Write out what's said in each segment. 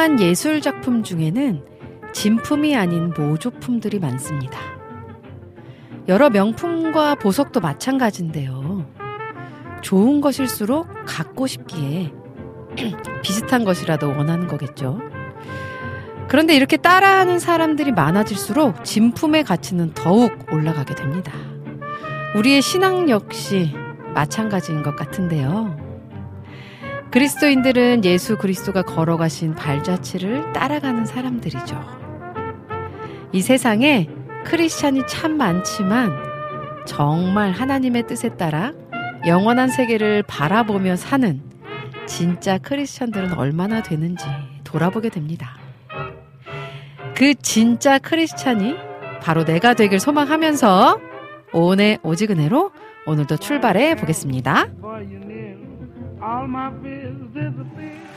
유명한 예술 작품 중에는 진품이 아닌 모조품들이 많습니다. 여러 명품과 보석도 마찬가지인데요. 좋은 것일수록 갖고 싶기에 비슷한 것이라도 원하는 거겠죠. 그런데 이렇게 따라하는 사람들이 많아질수록 진품의 가치는 더욱 올라가게 됩니다. 우리의 신앙 역시 마찬가지인 것 같은데요. 그리스도인들은 예수 그리스도가 걸어가신 발자취를 따라가는 사람들이죠. 이 세상에 크리스찬이 참 많지만 정말 하나님의 뜻에 따라 영원한 세계를 바라보며 사는 진짜 크리스찬들은 얼마나 되는지 돌아보게 됩니다. 그 진짜 크리스찬이 바로 내가 되길 소망하면서 오늘 오지근해로 오늘도 출발해 보겠습니다. all my fears disappear.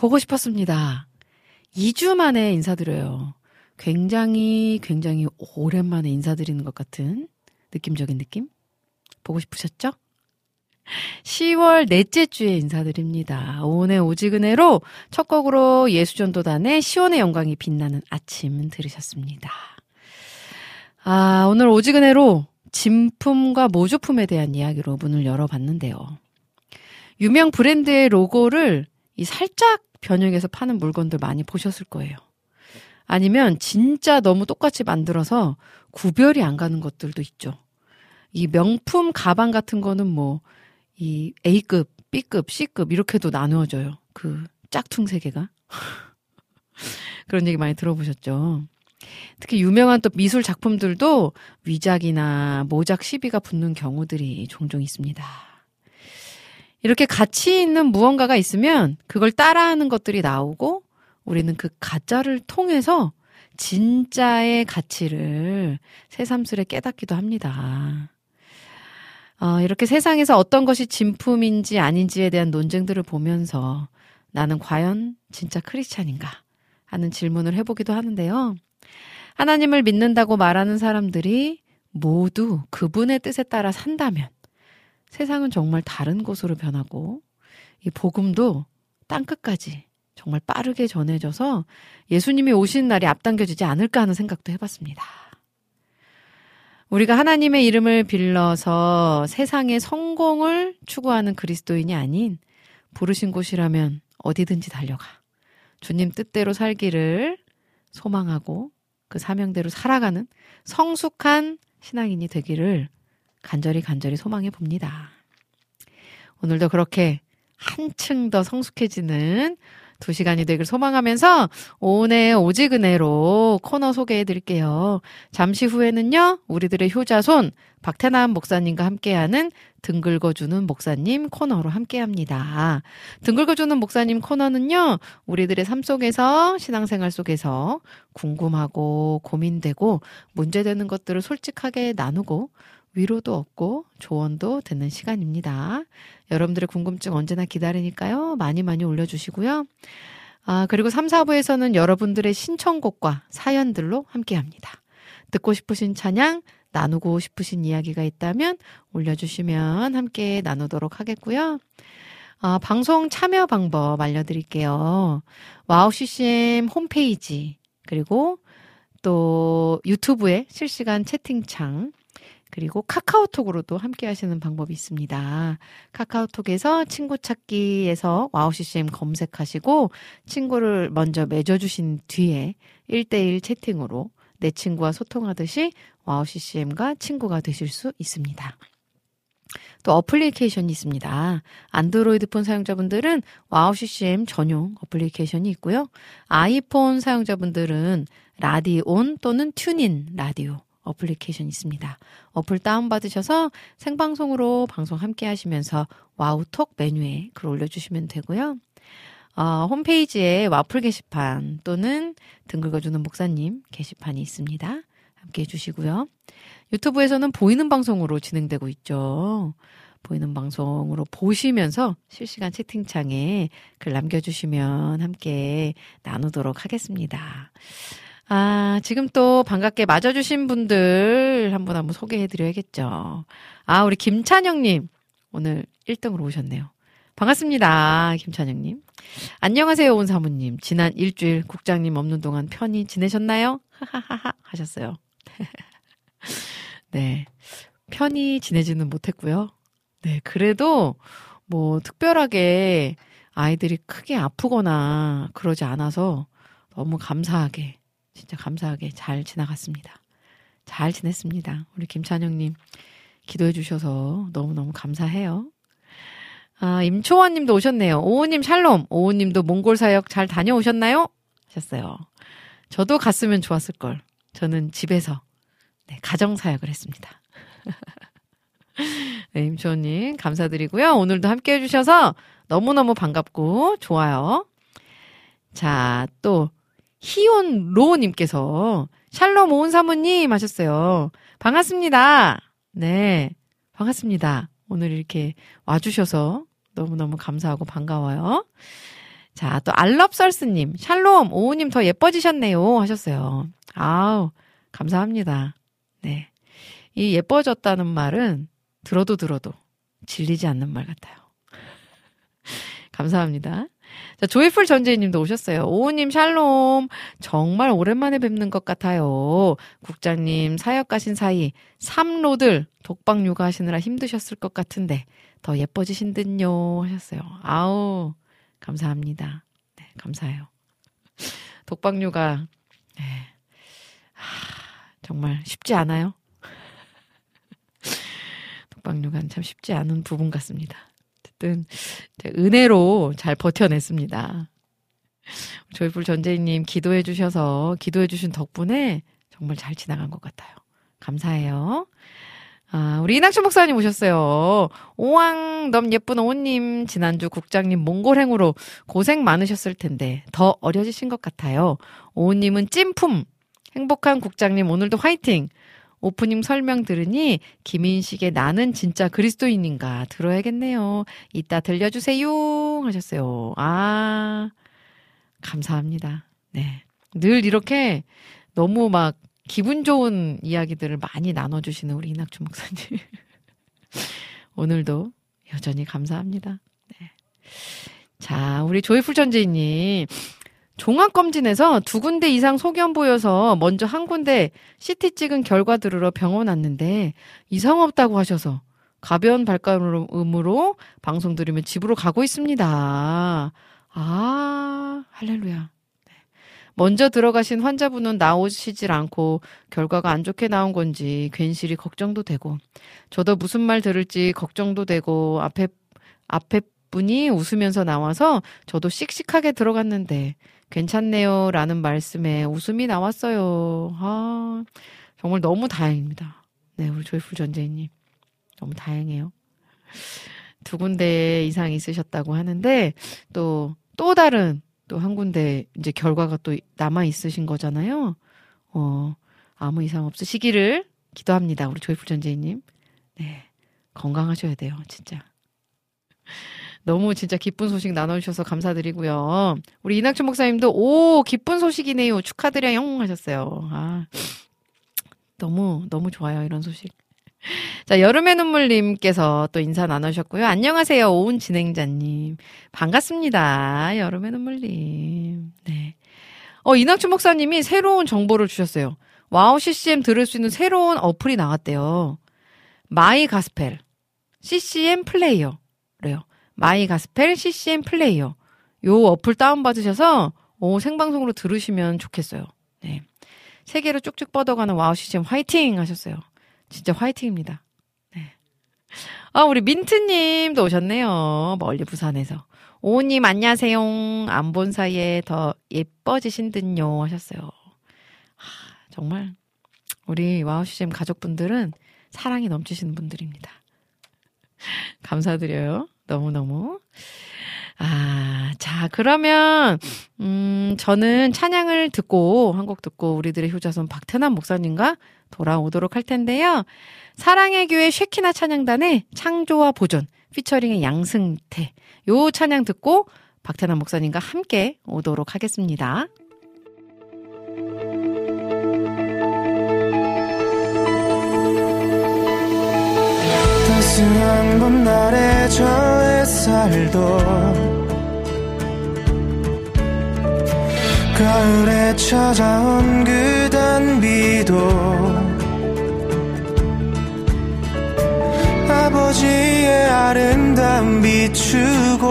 보고 싶었습니다. 2주 만에 인사드려요. 굉장히, 굉장히 오랜만에 인사드리는 것 같은 느낌적인 느낌? 보고 싶으셨죠? 10월 넷째 주에 인사드립니다. 오늘 오지근해로 첫 곡으로 예수전도단의 시온의 영광이 빛나는 아침 들으셨습니다. 아, 오늘 오지근해로 진품과 모조품에 대한 이야기로 문을 열어봤는데요. 유명 브랜드의 로고를 이 살짝 변형해서 파는 물건들 많이 보셨을 거예요. 아니면 진짜 너무 똑같이 만들어서 구별이 안 가는 것들도 있죠. 이 명품 가방 같은 거는 뭐, 이 A급, B급, C급 이렇게도 나누어져요. 그 짝퉁 세계가. 그런 얘기 많이 들어보셨죠. 특히 유명한 또 미술 작품들도 위작이나 모작 시비가 붙는 경우들이 종종 있습니다. 이렇게 가치 있는 무언가가 있으면 그걸 따라하는 것들이 나오고 우리는 그 가짜를 통해서 진짜의 가치를 새삼스레 깨닫기도 합니다. 어, 이렇게 세상에서 어떤 것이 진품인지 아닌지에 대한 논쟁들을 보면서 나는 과연 진짜 크리스찬인가 하는 질문을 해보기도 하는데요. 하나님을 믿는다고 말하는 사람들이 모두 그분의 뜻에 따라 산다면 세상은 정말 다른 곳으로 변하고 이 복음도 땅끝까지 정말 빠르게 전해져서 예수님이 오신 날이 앞당겨지지 않을까 하는 생각도 해봤습니다. 우리가 하나님의 이름을 빌러서 세상의 성공을 추구하는 그리스도인이 아닌 부르신 곳이라면 어디든지 달려가 주님 뜻대로 살기를 소망하고 그 사명대로 살아가는 성숙한 신앙인이 되기를 간절히 간절히 소망해 봅니다. 오늘도 그렇게 한층 더 성숙해지는 두 시간이 되길 소망하면서 오늘 오지근해로 코너 소개해 드릴게요. 잠시 후에는요, 우리들의 효자손 박태남 목사님과 함께하는 등 긁어주는 목사님 코너로 함께합니다. 등 긁어주는 목사님 코너는요, 우리들의 삶 속에서 신앙생활 속에서 궁금하고 고민되고 문제되는 것들을 솔직하게 나누고 위로도 얻고 조언도 듣는 시간입니다. 여러분들의 궁금증 언제나 기다리니까요. 많이 많이 올려주시고요. 아, 그리고 3, 4부에서는 여러분들의 신청곡과 사연들로 함께 합니다. 듣고 싶으신 찬양, 나누고 싶으신 이야기가 있다면 올려주시면 함께 나누도록 하겠고요. 아, 방송 참여 방법 알려드릴게요. WOW CCM 홈페이지, 그리고 또 유튜브에 실시간 채팅창, 그리고 카카오톡으로도 함께 하시는 방법이 있습니다. 카카오톡에서 친구 찾기에서 WOW CCM 검색하시고 친구를 먼저 맺어주신 뒤에 1대1 채팅으로 내 친구와 소통하듯이 WOW CCM과 친구가 되실 수 있습니다. 또 어플리케이션이 있습니다. 안드로이드 폰 사용자분들은 WOW CCM 전용 어플리케이션이 있고요. 아이폰 사용자분들은 라디온 또는 TuneIn Radio 어플리케이션 있습니다. 어플 다운받으셔서 생방송으로 방송 함께 하시면서 WOW톡 메뉴에 글 올려주시면 되고요. 어, 홈페이지에 와플 게시판 또는 등 긁어주는 목사님 게시판이 있습니다. 함께 해주시고요. 유튜브에서는 보이는 방송으로 진행되고 있죠. 보이는 방송으로 보시면서 실시간 채팅창에 글 남겨주시면 함께 나누도록 하겠습니다. 아, 지금 또 반갑게 맞아주신 분들 한분 한번 소개해드려야겠죠. 아, 우리 김찬영님. 오늘 1등으로 오셨네요. 반갑습니다. 김찬영님. 안녕하세요, 온 사모님. 지난 일주일 국장님 없는 동안 편히 지내셨나요? 하하하하 하셨어요. 네. 편히 지내지는 못했고요. 네. 그래도 뭐 특별하게 아이들이 크게 아프거나 그러지 않아서 너무 감사하게 진짜 감사하게 잘 지나갔습니다. 잘 지냈습니다. 우리 김찬영님 기도해 주셔서 너무너무 감사해요. 아, 임초원 님도 오셨네요. 오우님 샬롬. 오우 님도 몽골 사역 잘 다녀오셨나요? 하셨어요. 저도 갔으면 좋았을걸. 저는 집에서 네, 가정 사역을 했습니다. 네, 임초원 님 감사드리고요. 오늘도 함께 해주셔서 너무너무 반갑고 좋아요. 자, 또 희온 로우님께서 샬롬 오은 사모님 하셨어요. 반갑습니다. 네. 반갑습니다. 오늘 이렇게 와주셔서 너무너무 감사하고 반가워요. 자, 또 알럽설스님, 샬롬, 오우님 더 예뻐지셨네요. 하셨어요. 아우, 감사합니다. 네. 이 예뻐졌다는 말은 들어도 들어도 질리지 않는 말 같아요. 감사합니다. 자, 조이풀 전재희님도 오셨어요. 오우님 샬롬. 정말 오랜만에 뵙는 것 같아요. 국장님 사역 가신 사이 삼로들 독박 육아 하시느라 힘드셨을 것 같은데 더 예뻐지신 듯요 하셨어요. 아우 감사합니다. 네, 감사해요. 독박 육아 네. 하, 정말 쉽지 않아요. 독박 육아는 참 쉽지 않은 부분 같습니다. 어쨌든 은혜로 잘 버텨냈습니다. 조이풀 전재희님 기도해 주셔서 기도해 주신 덕분에 정말 잘 지나간 것 같아요. 감사해요. 아, 우리 이낙춘 목사님 오셨어요. 오왕, 너무 예쁜 오님, 지난주 국장님 몽골행으로 고생 많으셨을 텐데, 더 어려지신 것 같아요. 오님은 찐품, 행복한 국장님 오늘도 화이팅! 오프닝 설명 들으니 김인식의 나는 진짜 그리스도인인가 들어야겠네요. 이따 들려주세요 하셨어요. 아 감사합니다. 네. 늘 이렇게 너무 막 기분 좋은 이야기들을 많이 나눠주시는 우리 이낙주 목사님. 오늘도 여전히 감사합니다. 네. 자, 우리 조이풀 전재희님. 종합검진에서 두 군데 이상 소견 보여서 먼저 한 군데 CT 찍은 결과 들으러 병원 왔는데 이상 없다고 하셔서 가벼운 발감으로 방송 들으면 집으로 가고 있습니다. 아, 할렐루야. 네. 먼저 들어가신 환자분은 나오시질 않고 결과가 안 좋게 나온 건지 괜시리 걱정도 되고 저도 무슨 말 들을지 걱정도 되고 앞에 앞에 분이 웃으면서 나와서 저도 씩씩하게 들어갔는데 괜찮네요. 라는 말씀에 웃음이 나왔어요. 아, 정말 너무 다행입니다. 네, 우리 조이풀 전재희님. 너무 다행해요. 두 군데 이상 있으셨다고 하는데, 또, 또 다른, 또 한 군데, 이제 결과가 또 남아 있으신 거잖아요. 어, 아무 이상 없으시기를 기도합니다. 우리 조이풀 전재희님. 네. 건강하셔야 돼요, 진짜. 너무 진짜 기쁜 소식 나눠주셔서 감사드리고요. 우리 이낙춘 목사님도 오 기쁜 소식이네요. 축하드려요 하셨어요. 아 너무 너무 좋아요 이런 소식. 자 여름의 눈물님께서 또 인사 나누셨고요. 안녕하세요 오은 진행자님 반갑습니다. 여름의 눈물님. 네. 어 이낙춘 목사님이 새로운 정보를 주셨어요. WOW CCM 들을 수 있는 새로운 어플이 나왔대요. My Gospel CCM Player래요. My Gospel CCM Player. 요 어플 다운 받으셔서 오, 생방송으로 들으시면 좋겠어요. 네. 세계로 쭉쭉 뻗어가는 WOW CCM 화이팅 하셨어요. 진짜 화이팅입니다. 네. 아, 우리 민트님도 오셨네요. 멀리 부산에서. 오은님 안녕하세요. 안 본 사이에 더 예뻐지신 듯요 하셨어요. 하, 정말 우리 WOW CCM 가족분들은 사랑이 넘치시는 분들입니다. 감사드려요. 너무너무. 아, 자, 그러면, 음, 저는 찬양을 듣고, 한 곡 듣고, 우리들의 효자손 박태남 목사님과 돌아오도록 할 텐데요. 사랑의 교회 쉐키나 찬양단의 창조와 보존, 피처링의 양승태. 요 찬양 듣고, 박태남 목사님과 함께 오도록 하겠습니다. 따스한 봄날의 저 햇살도 가을에 찾아온 그 단비도 아버지의 아름다움 비추고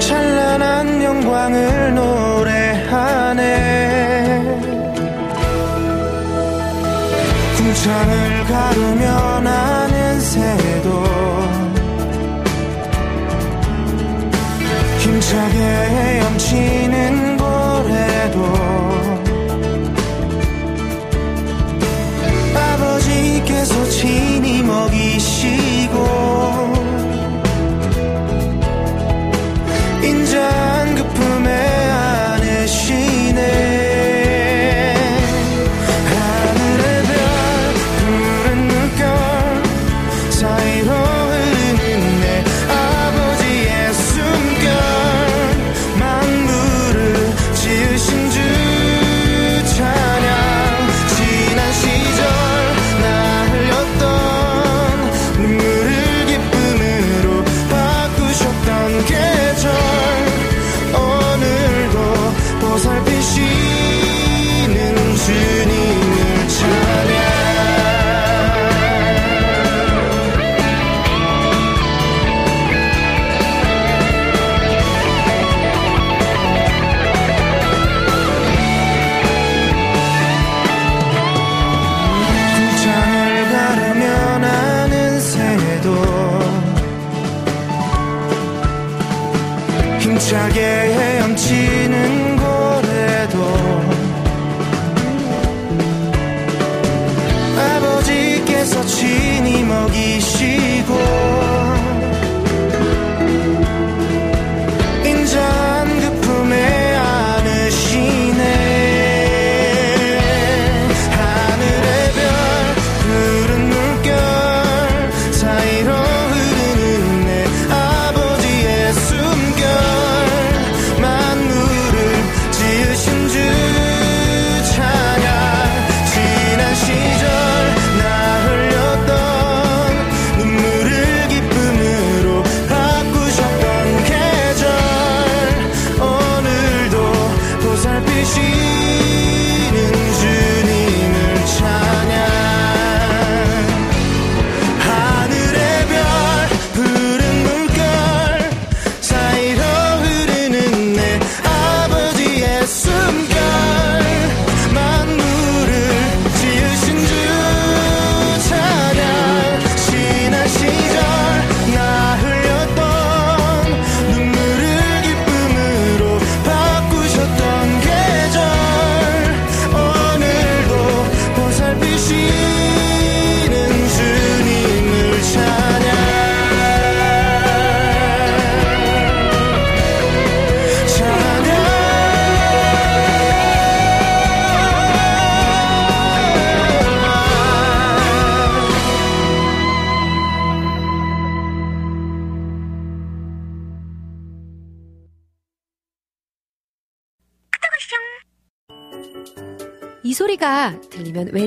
찬란한 영광을 노래 창을 가르며 나는 새도 힘차게 헤엄치는 고래도 아버지께서 친히 먹이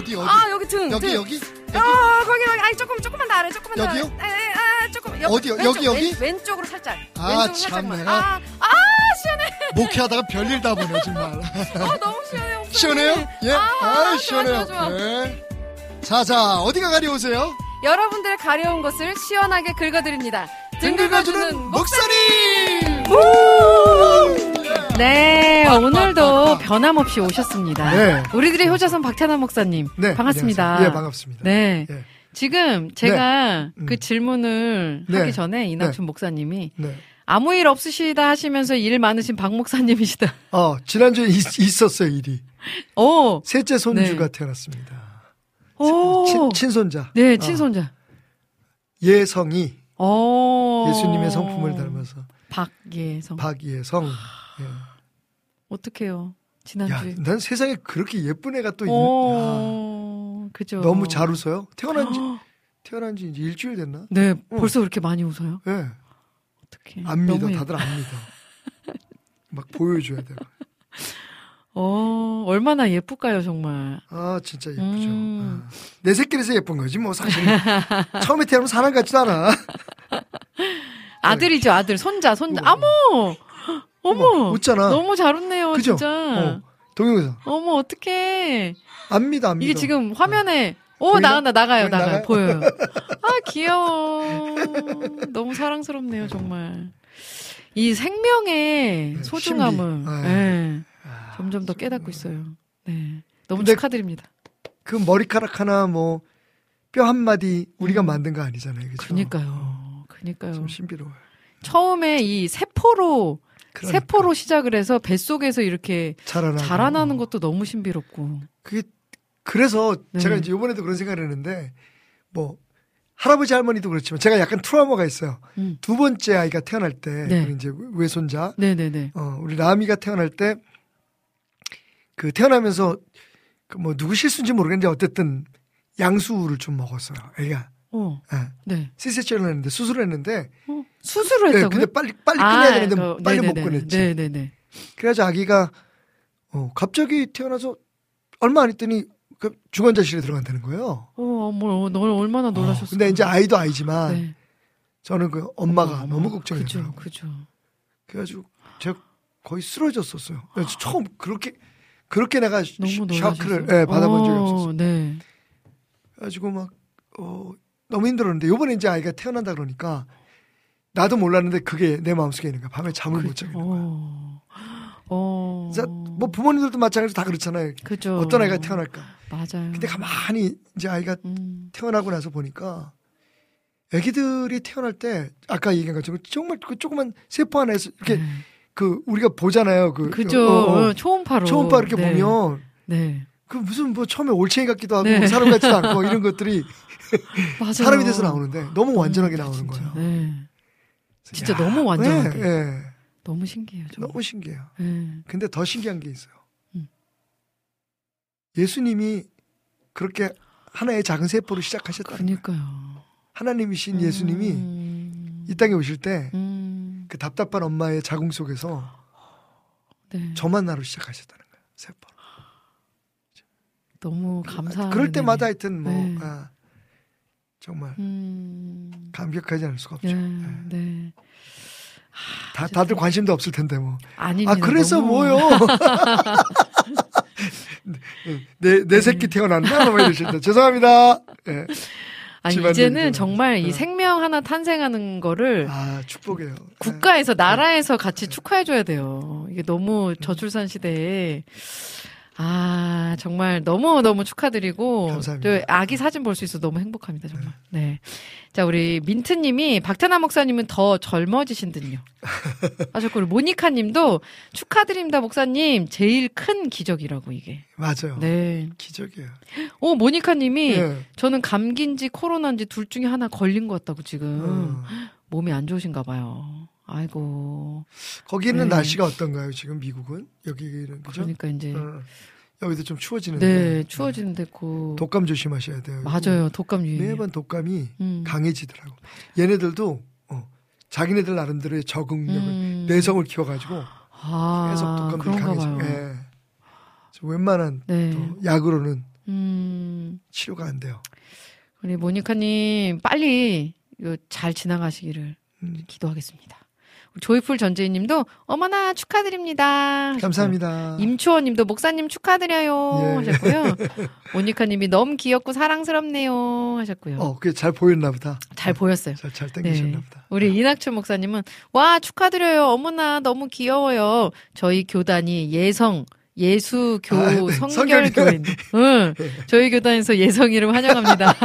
어디 어디? 아 여기 등. 여기 등. 여기 여기 아 거기 여기 아니 조금 조금만 더 아래 조금만 더 여기요? 에, 에, 아 조금 여, 어디요? 왼쪽, 여기, 여기? 왼, 왼쪽으로 살짝. 아, 참. 내가. 아, 아 시원해. 목회하다가 별일 다 보네 정말. 아 너무 시원해. 목사님. 시원해요? 예. 아, 아, 좋아, 시원해요. 좋아, 좋아. 네. 자자 어디가 가려오세요? 여러분들의 가려운 것을 시원하게 긁어드립니다. 등 긁어주는 목사님. 네, 빡, 오늘도. 변함없이 오셨습니다. 네. 우리들의 효자선 박찬환 목사님. 네. 반갑습니다. 안녕하세요. 예 반갑습니다. 네. 예. 지금 제가 음. 그 질문을 네. 하기 전에 이낙춘 목사님이 네. 아무 일 없으시다 하시면서 일 많으신 박 목사님이시다. 어 지난주에 있, 있었어요 일이. 오, 셋째 손주가 네. 태어났습니다. 오, 친, 친손자. 네, 어, 친손자. 예성이 오, 예수님의 성품을 닮아서 박예성. 박예성. 예. 어떡해요. 야, 지난주에. 난 세상에 그렇게 예쁜 애가 또 있는. 야, 오, 그죠. 너무 잘 웃어요. 태어난 지 태어난 지 이제 일주일 됐나? 네, 벌써 그렇게 많이 웃어요? 예. 어떡해. 안 믿어. 다들 안 믿어. 막 보여줘야 돼. 어, 얼마나 예쁠까요, 정말. 아 진짜 예쁘죠. 음. 아. 내 새끼라서 예쁜 거지 뭐 사실. 처음에 태어나면 사람 같지도 않아. 아들이죠, 아들. 손자, 손자. 우와. 어머! 어머! 어머, 웃잖아. 너무 잘 웃네요, 그죠? 진짜. 어, 동영상 어. 머 어떡해. 안 믿어 안 믿어. 이게 지금 화면에, 오, 보이나? 나간다, 나가요? 나가요. 나가요? 보여요. 아, 귀여워. 너무 사랑스럽네요, 정말. 이 생명의 네, 소중함을. 아, 예, 아, 점점 더 깨닫고 있어요. 네. 너무 축하드립니다. 그 머리카락 하나 뭐 뼈 한 마디 우리가 만든 거 아니잖아요. 그죠? 음. 그니까요. 그니까요. 좀 신비로워요. 처음에 이 세포로 그러니까. 세포로 시작을 해서 뱃속에서 이렇게 자라나고. 자라나는 것도 너무 신비롭고. 그게 그래서 네. 제가 이제 이번에도 그런 생각을 했는데 뭐 할아버지 할머니도 그렇지만 제가 약간 트라우마가 있어요. 음. 두 번째 아이가 태어날 때 네. 이제 외손자 네네네. 어 우리 라미가 태어날 때 그 태어나면서 그 뭐 누구 실수인지 모르겠는데 어쨌든 양수를 좀 먹었어요. 애가 어, 예. 네. C세션을 했는데 수술을 했는데 어, 수술을 예, 했다고요? 근데 빨리 빨리 끝내야 되는데 그, 빨리 네네네. 못 끝냈지. 네네네. 그래가지고 아기가 어 갑자기 태어나서 얼마 안 있더니 그 중환자실에 들어간다는 거예요. 어, 어머, 너 얼마나 놀라셨어요. 어, 근데 이제 아이도 아이지만 네. 저는 그 엄마가 어머, 너무 어머. 걱정이더라고요. 그죠. 그래가지고 제가 거의 쓰러졌었어요. 그래서 처음 그렇게 그렇게 내가 놀라셨어요. 샤크를 예, 받아본 적이 어, 없었어요. 네. 그래가지고 막 어, 너무 힘들었는데 요번에 이제 아이가 태어난다 그러니까 나도 몰랐는데 그게 내 마음속에 있는 거야. 밤에 잠을 못 자겠는 거야. 어. 어. 뭐 부모님들도 마찬가지로 다 그렇잖아요. 그죠. 어떤 아이가 태어날까. 맞아요. 근데 가만히 이제 아이가 음. 태어나고 나서 보니까 아기들이 태어날 때 아까 얘기한 것처럼 정말 그 조그만 세포 하나에서 이렇게 네. 그 우리가 보잖아요. 그 그죠. 어, 어. 어, 초음파로. 초음파 이렇게 네. 보면 네. 그 무슨 뭐 처음에 올챙이 같기도 하고 네. 사람 같지도 않고 이런 것들이. 사람이 돼서 나오는데 너무 완전하게 나오는 진짜. 거예요. 네. 진짜 야, 너무 완전하게. 네, 네. 너무 신기해요. 정말. 너무 신기해요. 네. 근데 더 신기한 게 있어요. 음. 예수님이 그렇게 하나의 작은 세포로 시작하셨다. 그니까요. 하나님이신 예수님이 음. 이 땅에 오실 때그 음. 답답한 엄마의 자궁 속에서 네. 저만 나로 시작하셨다는 거예요. 세포. 너무 감사. 그럴 때마다 하여튼 뭐 네. 아, 정말 음. 감격하지 않을 수가 없죠. 네. 네. 네. 다, 다들 관심도 없을 텐데 뭐. 아닙니다. 아 그래서 너무- 뭐요? 내, 내 새끼 태어났나? 뭐 이러신다. 죄송합니다. 예. 아니. 이제는 정말 이 네. 생명 하나 탄생하는 거를 아 축복이에요. 국가에서 나라에서 같이 축하해줘야 돼요. 이게 너무 저출산 시대에 아 정말 너무 너무 축하드리고 감사합니다. 저 아기 사진 볼 수 있어 서 너무 행복합니다 정말. 네. 자 우리 민트님이 박태나 목사님은 더 젊어지신 듯요. 하셨고 모니카 님도 축하드립니다 목사님 제일 큰 기적이라고 이게. 맞아요. 네. 기적이에요. 오 모니카 님이 예. 저는 감기인지 코로나인지 둘 중에 하나 걸린 것 같다고 지금 어. 몸이 안 좋으신가 봐요. 아이고. 거기는 네. 날씨가 어떤가요? 지금 미국은 여기는 그죠? 그러니까 이제 어. 여기도 좀 추워지는데 네 추워지는데 그 독감 조심하셔야 돼요. 맞아요 독감 유행. 매번 독감이 음. 강해지더라고. 얘네들도 어, 자기네들 나름대로의 적응력을 음. 내성을 키워가지고 아, 계속 독감이 강해져. 예. 웬만한 네. 또 약으로는 음. 치료가 안 돼요. 우리 모니카님 빨리 이거 잘 지나가시기를 음. 기도하겠습니다. 조이풀 전재희님도 어머나 축하드립니다. 감사합니다. 임초원님도 목사님 축하드려요 예. 하셨고요. 모니카님이 너무 귀엽고 사랑스럽네요 하셨고요. 어, 그게 잘 보였나 보다. 잘 보였어요. 잘, 잘 네. 땡기셨나 보다. 우리 이낙춘 목사님은 와 축하드려요. 어머나 너무 귀여워요. 저희 교단이 예성 예수교 아, 네. 성결 성결 교인. 응. 저희 교단에서 예성 이름 환영합니다.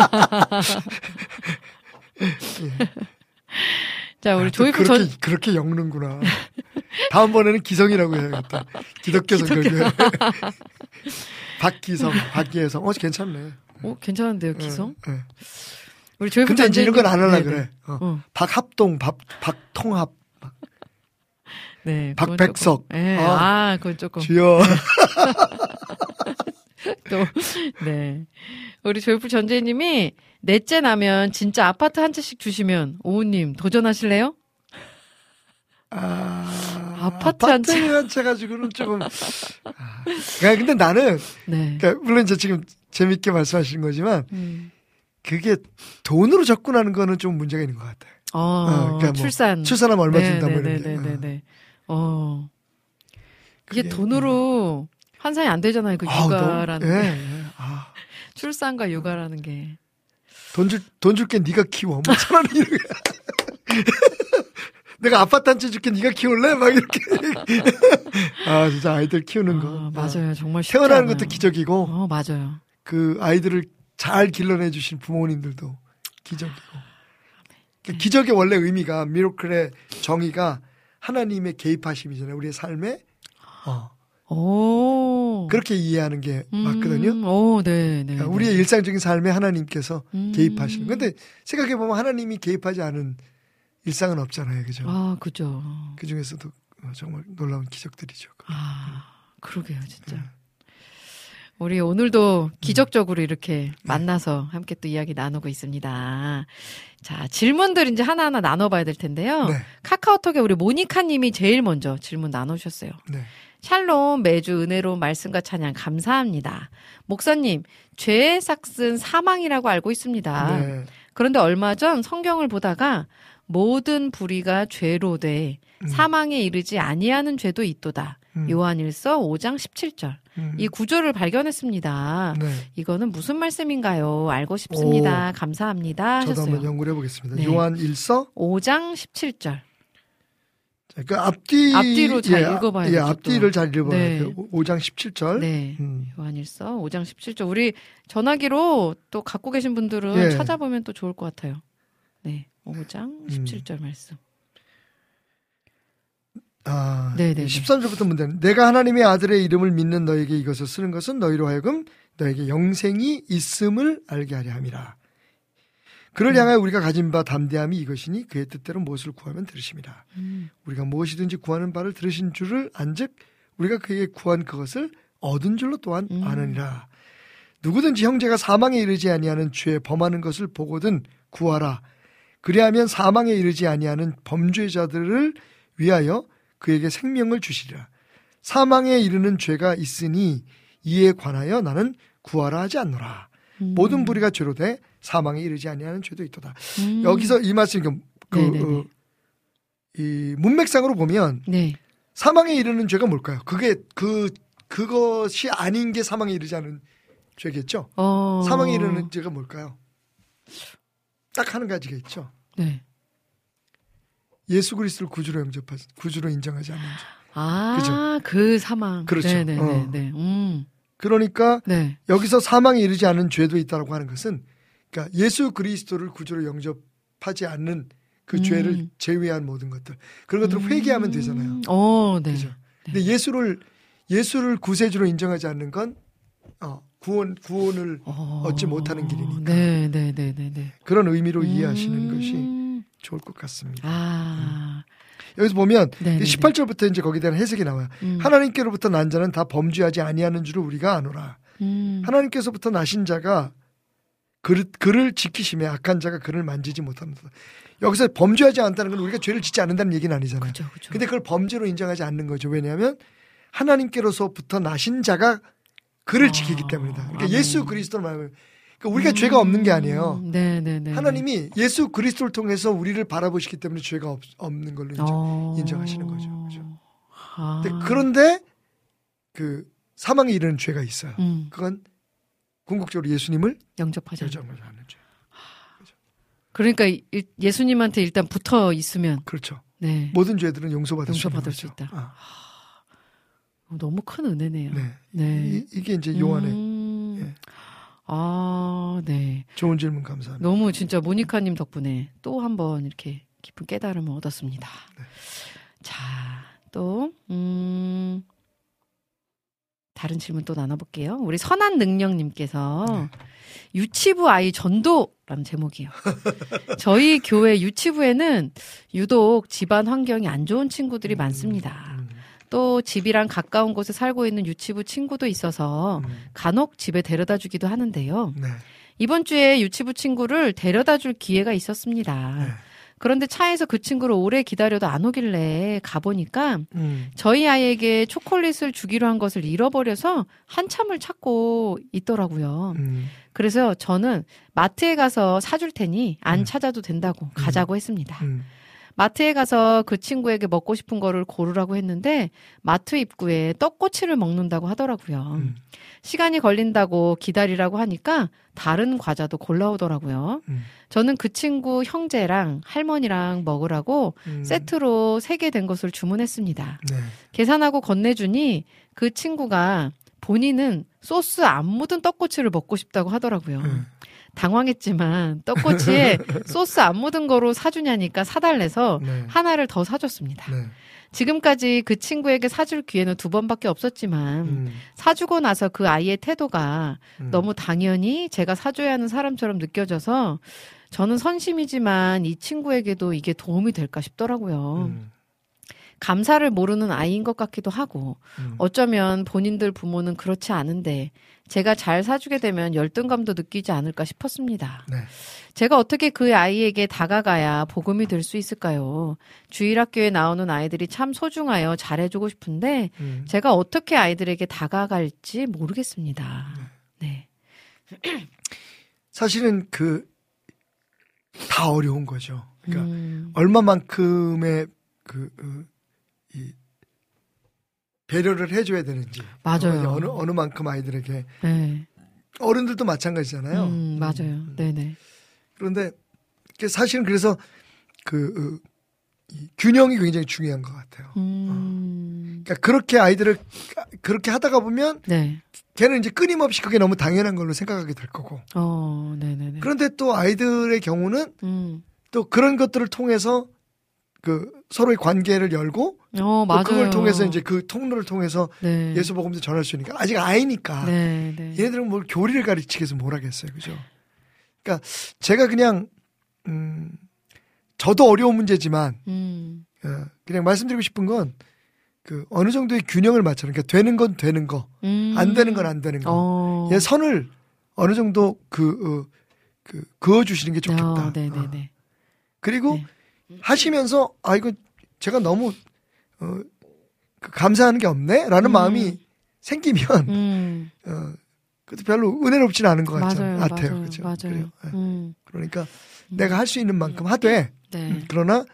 자, 우리 아, 또 조이프 그렇게, 전 그렇게 엮는구나. 다음번에는 기성이라고 해야겠다. 기독교 성결교회. 박기성, 박기혜성. 어, 괜찮네. 어, 괜찮은데요, 기성? 예, 예. 우리 조이프 근데 이제 이런 건 안 하려 네네. 그래. 어. 어. 박합동, 박, 박통합, 네. 박백석. 조금- 네. 어. 아, 그건 조금 주여. 또 네. 우리 조이프 전재님이 넷째 나면 진짜 아파트 한 채씩 주시면 오우님 도전하실래요? 아, 아파트 한 채. 한 채 가지고는 조금. 아, 그러니까 근데 나는, 네. 그러니까 물론 이제 지금 재밌게 말씀하시는 거지만, 음. 그게 돈으로 접근하는 거는 좀 문제가 있는 것 같아요. 어, 어, 그러니까 뭐 출산. 출산하면 얼마 준다 뭐 이런데. 네네네 네. 어. 이게 그게, 돈으로 환산이 안 되잖아요. 그 아우, 육아라는 너무- 게. 예, 예. 아, 출산과 육아라는 게. 돈 줄, 돈 줄게 네가 키워. 뭐 천원 이렇게. 내가 아파트 한 채 줄게 네가 키울래? 막 이렇게. 아, 진짜 아이들 키우는 거. 아, 맞아요. 정말 태어나는 않아요. 것도 기적이고, 어, 맞아요. 그 아이들을 잘 길러내 주신 부모님들도 기적이고. 그 기적의 원래 의미가 미로클의 정의가 하나님의 개입하심이잖아요. 우리의 삶에. 어. 오. 그렇게 이해하는 게 음, 맞거든요. 오, 네, 네. 그러니까 네. 우리의 일상적인 삶에 하나님께서 음. 개입하시는. 근데 생각해 보면 하나님이 개입하지 않은 일상은 없잖아요. 그죠? 아, 그죠. 그 중에서도 어, 정말 놀라운 기적들이죠. 아, 그러게요, 진짜. 네. 우리 오늘도 음. 기적적으로 이렇게 네. 만나서 함께 또 이야기 나누고 있습니다. 자, 질문들 이제 하나하나 나눠봐야 될 텐데요. 네. 카카오톡에 우리 모니카 님이 제일 먼저 질문 나누셨어요. 네. 샬롬 매주 은혜로운 말씀과 찬양 감사합니다. 목사님, 죄의 삭은 사망이라고 알고 있습니다. 네. 그런데 얼마 전 성경을 보다가 모든 불의가 죄로 돼 음. 사망에 이르지 아니하는 죄도 있도다. 음. 요한일서 5장 17절. 음. 이 구절을 발견했습니다. 네. 이거는 무슨 말씀인가요? 알고 싶습니다. 감사합니다. 저도 하셨어요. 한번 연구를 해보겠습니다. 네. 요한 1서 5장 17절. 자, 그 앞뒤 앞뒤로 잘 예, 읽어봐야 예, 앞뒤를 또. 잘 읽어봐야 네. 돼요. 5장 17절. 네. 음. 요한일서 5장 17절. 우리 전화기로 또 갖고 계신 분들은 예. 찾아보면 또 좋을 것 같아요. 네. 5장 음. 17절 말씀. 아, 네네네. 13절부터 문제는 내가 하나님의 아들의 이름을 믿는 너에게 이것을 쓰는 것은 너희로 하여금 너에게 영생이 있음을 알게 하려 함이라. 그를 음. 향하여 우리가 가진 바 담대함이 이것이니 그의 뜻대로 무엇을 구하면 들으심이라. 음. 우리가 무엇이든지 구하는 바를 들으신 줄을 안즉 우리가 그에게 구한 그것을 얻은 줄로 또한 음. 아느니라. 누구든지 형제가 사망에 이르지 아니하는 죄 범하는 것을 보거든 구하라. 그리하면 사망에 이르지 아니하는 범죄자들을 위하여 그에게 생명을 주시리라. 사망에 이르는 죄가 있으니 이에 관하여 나는 구하라 하지 않노라. 음. 모든 불의가 죄로 돼 사망에 이르지 아니하는 죄도 있도다. 음. 여기서 이 말씀 그, 그 네네네. 어, 이 문맥상으로 보면 네. 사망에 이르는 죄가 뭘까요? 그게 그 그것이 아닌 게 사망에 이르지 않은 죄겠죠. 어. 사망에 이르는 죄가 뭘까요? 딱한 가지가 있죠. 네. 예수 그리스도를 구주로 영접하 구주로 인정하지 않는 죄. 아, 그 사망. 그렇죠. 네네네. 어. 네. 음. 그러니까 네. 여기서 사망에 이르지 않은 죄도 있다라고 하는 것은 그러니까 예수 그리스도를 구주로 영접하지 않는 그 음. 죄를 제외한 모든 것들 그런 것들을 음. 회개하면 되잖아요. 어, 네. 그죠? 근데 예수를 예수를 구세주로 인정하지 않는 건 어, 구원 구원을 어. 얻지 못하는 길이니까. 네, 네, 네, 네, 네. 그런 의미로 이해하시는 음. 것이 좋을 것 같습니다. 아. 여기서 보면 네, 네, 18절부터 이제 거기에 대한 해석이 나와요. 음. 하나님께로부터 난 자는 다 범죄하지 아니하는 줄을 우리가 아노라. 음. 하나님께서부터 나신 자가 그를, 그를 지키심에 악한 자가 그를 만지지 못합니다. 여기서 범죄하지 않다는 건 우리가 죄를 짓지 않는다는 얘기는 아니잖아요. 그죠, 그죠. 근데 그걸 범죄로 인정하지 않는 거죠. 왜냐하면 하나님께로서부터 나신 자가 그를 아, 지키기 때문이다. 그러니까 아멘. 예수 그리스도를 말하면 그러니까 우리가 죄가 없는 게 아니에요. 음. 네, 네, 네. 하나님이 예수 그리스도를 통해서 우리를 바라보시기 때문에 죄가 없, 없는 걸로 인정. 어. 인정하시는 거죠. 그죠? 아. 그런데 그 사망에 이르는 죄가 있어요. 음, 그건 궁극적으로 예수님을 영접하자. 여정을 하는 죄. 그러니까 이- 예수님한테 일단 붙어 있으면 그렇죠. 네. 모든 죄들은 용서받을, 용서받을 수. 있다. 아, 너무 큰 은혜네요. 네. 네. 이, 이게 이제 요한의 음. 예. 아, 네. 좋은 질문 감사합니다. 너무 진짜 모니카님 덕분에 또 한 번 이렇게 깊은 깨달음을 얻었습니다. 네. 자, 또, 음, 다른 질문 또 나눠볼게요. 우리 선한 능력님께서 네. 유치부 아이 전도라는 제목이에요. 저희 교회 유치부에는 유독 집안 환경이 안 좋은 친구들이 많습니다. 음, 또 집이랑 가까운 곳에 살고 있는 유치부 친구도 있어서 음, 간혹 집에 데려다 주기도 하는데요. 네. 이번 주에 유치부 친구를 데려다 줄 기회가 있었습니다. 네. 그런데 차에서 그 친구를 오래 기다려도 안 오길래 가보니까 음, 저희 아이에게 초콜릿을 주기로 한 것을 잃어버려서 한참을 찾고 있더라고요. 음, 그래서 저는 마트에 가서 사줄 테니 안 음. 찾아도 된다고 가자고 했습니다. 음, 마트에 가서 그 친구에게 먹고 싶은 거를 고르라고 했는데 마트 입구에 떡꼬치를 먹는다고 하더라고요. 음, 시간이 걸린다고 기다리라고 하니까 다른 과자도 골라오더라고요. 음, 저는 그 친구 형제랑 할머니랑 먹으라고 음. 세트로 세 개 된 것을 주문했습니다. 네. 계산하고 건네주니 그 친구가 본인은 소스 안 묻은 떡꼬치를 먹고 싶다고 하더라고요. 음. 당황했지만 떡꼬치에 소스 안 묻은 거로 사주냐니까 사달래서 네. 하나를 더 사줬습니다. 네. 지금까지 그 친구에게 사줄 기회는 두 번밖에 없었지만 음, 사주고 나서 그 아이의 태도가 음. 너무 당연히 제가 사줘야 하는 사람처럼 느껴져서 저는 선심이지만 이 친구에게도 이게 도움이 될까 싶더라고요. 음, 감사를 모르는 아이인 것 같기도 하고 음. 어쩌면 본인들 부모는 그렇지 않은데 제가 잘 사주게 되면 열등감도 느끼지 않을까 싶었습니다. 네. 제가 어떻게 그 아이에게 다가가야 복음이 될 수 있을까요? 주일학교에 나오는 아이들이 참 소중하여 잘해주고 싶은데 음. 제가 어떻게 아이들에게 다가갈지 모르겠습니다. 네. 사실은 그 다 어려운 거죠. 그러니까 음, 얼마만큼의 그, 어, 이, 배려를 해줘야 되는지. 맞아요. 어느, 어느 만큼 아이들에게. 네. 어른들도 마찬가지잖아요. 음, 맞아요. 음. 네네. 그런데 그 사실은 그래서 그 어, 이 균형이 굉장히 중요한 것 같아요. 음, 그러니까 그렇게 아이들을 그렇게 하다가 보면 네. 걔는 이제 끊임없이 그게 너무 당연한 걸로 생각하게 될 거고. 어, 네네네. 그런데 또 아이들의 경우는 음, 또 그런 것들을 통해서 그 서로의 관계를 열고 어. 그걸 통해서 이제 그 통로를 통해서 네. 예수 복음도 전할 수 있으니까 아직 아이니까 네, 네. 얘네들은 뭘 교리를 가르치기 위해서 뭘 하겠어요. 그죠? 그러니까 제가 그냥 음 저도 어려운 문제지만 음, 어, 그냥 말씀드리고 싶은 건 그 어느 정도의 균형을 맞춰. 그러니까 되는 건 되는 거, 음. 안 되는 건 안 되는 거. 어. 얘 선을 어느 정도 그, 어, 그 그어 주시는 게 좋겠다. 어, 어. 네네네. 그리고 네. 하시면서 아 이거 제가 너무 어, 그 감사하는 게 없네라는 음. 마음이 생기면 음, 어, 그것도 별로 은혜롭지는 않은 것 같아요. 맞아요, 그죠? 맞아요. 예. 음, 그러니까 내가 할 수 있는 만큼 하되 네, 그러나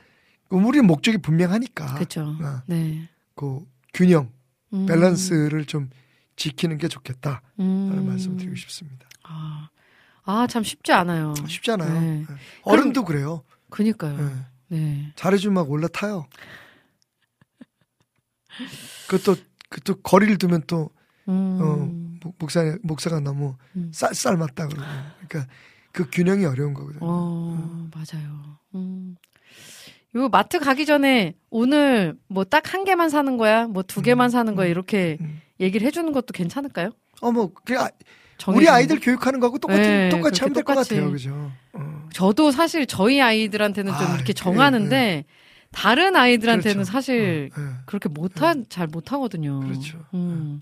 우리 목적이 분명하니까 그렇죠. 어, 네, 그 균형, 음, 밸런스를 좀 지키는 게 좋겠다라는 음. 말씀을 드리고 싶습니다. 아, 아, 참 쉽지 않아요. 쉽지 않아요. 네. 예. 어른도 그래요. 그니까요. 예. 네. 잘해주면 막 올라타요. 그것도 그또 거리를 두면 또 음, 어, 목- 목사 목사가 너무 음. 쌀쌀 맞다 그러고 그러니까 그 균형이 어려운 거거든요. 어, 맞아요. 음. 요 마트 가기 전에 오늘 뭐 딱 한 개만 사는 거야, 뭐 두 개만 사는 거야 이렇게 음. 얘기를 해주는 것도 괜찮을까요? 어 뭐 그 아, 정해주는 우리 거? 아이들 교육하는 거하고 똑같은 네, 똑같이 하면 될 것 같아요, 똑같이. 그죠? 어. 저도 사실 저희 아이들한테는 좀 아, 이렇게 예, 정하는데 다른 아이들한테는 그렇죠. 사실 어, 예. 그렇게 못하 잘 못하거든요. 그렇죠. 음,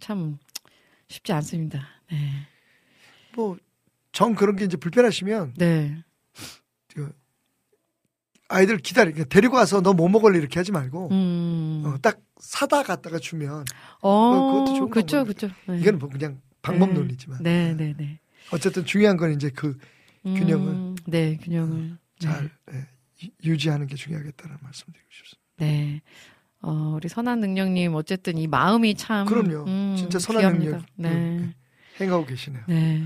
참 쉽지 않습니다. 네, 뭐 정 그런 게 이제 불편하시면 네, 아이들 기다리 그러니까 데리고 와서 너 뭐 먹을래 이렇게 하지 말고 음, 어, 딱 사다 갖다가 주면 어, 그것도 좋은 방법이죠. 그렇죠. 네. 이건 뭐 그냥 방법 네. 논리지만 네, 네, 네. 어쨌든 중요한 건 이제 그 균형을. 음, 네, 균형을 잘 예, 유- 유지하는 게 중요하겠다는 말씀드리고 싶습니다. 네. 어, 우리 선한 능력님 어쨌든 이 마음이 참 그럼요. 음, 진짜 선한 귀합니다. 능력. 네. 음, 행하고 계시네요. 네.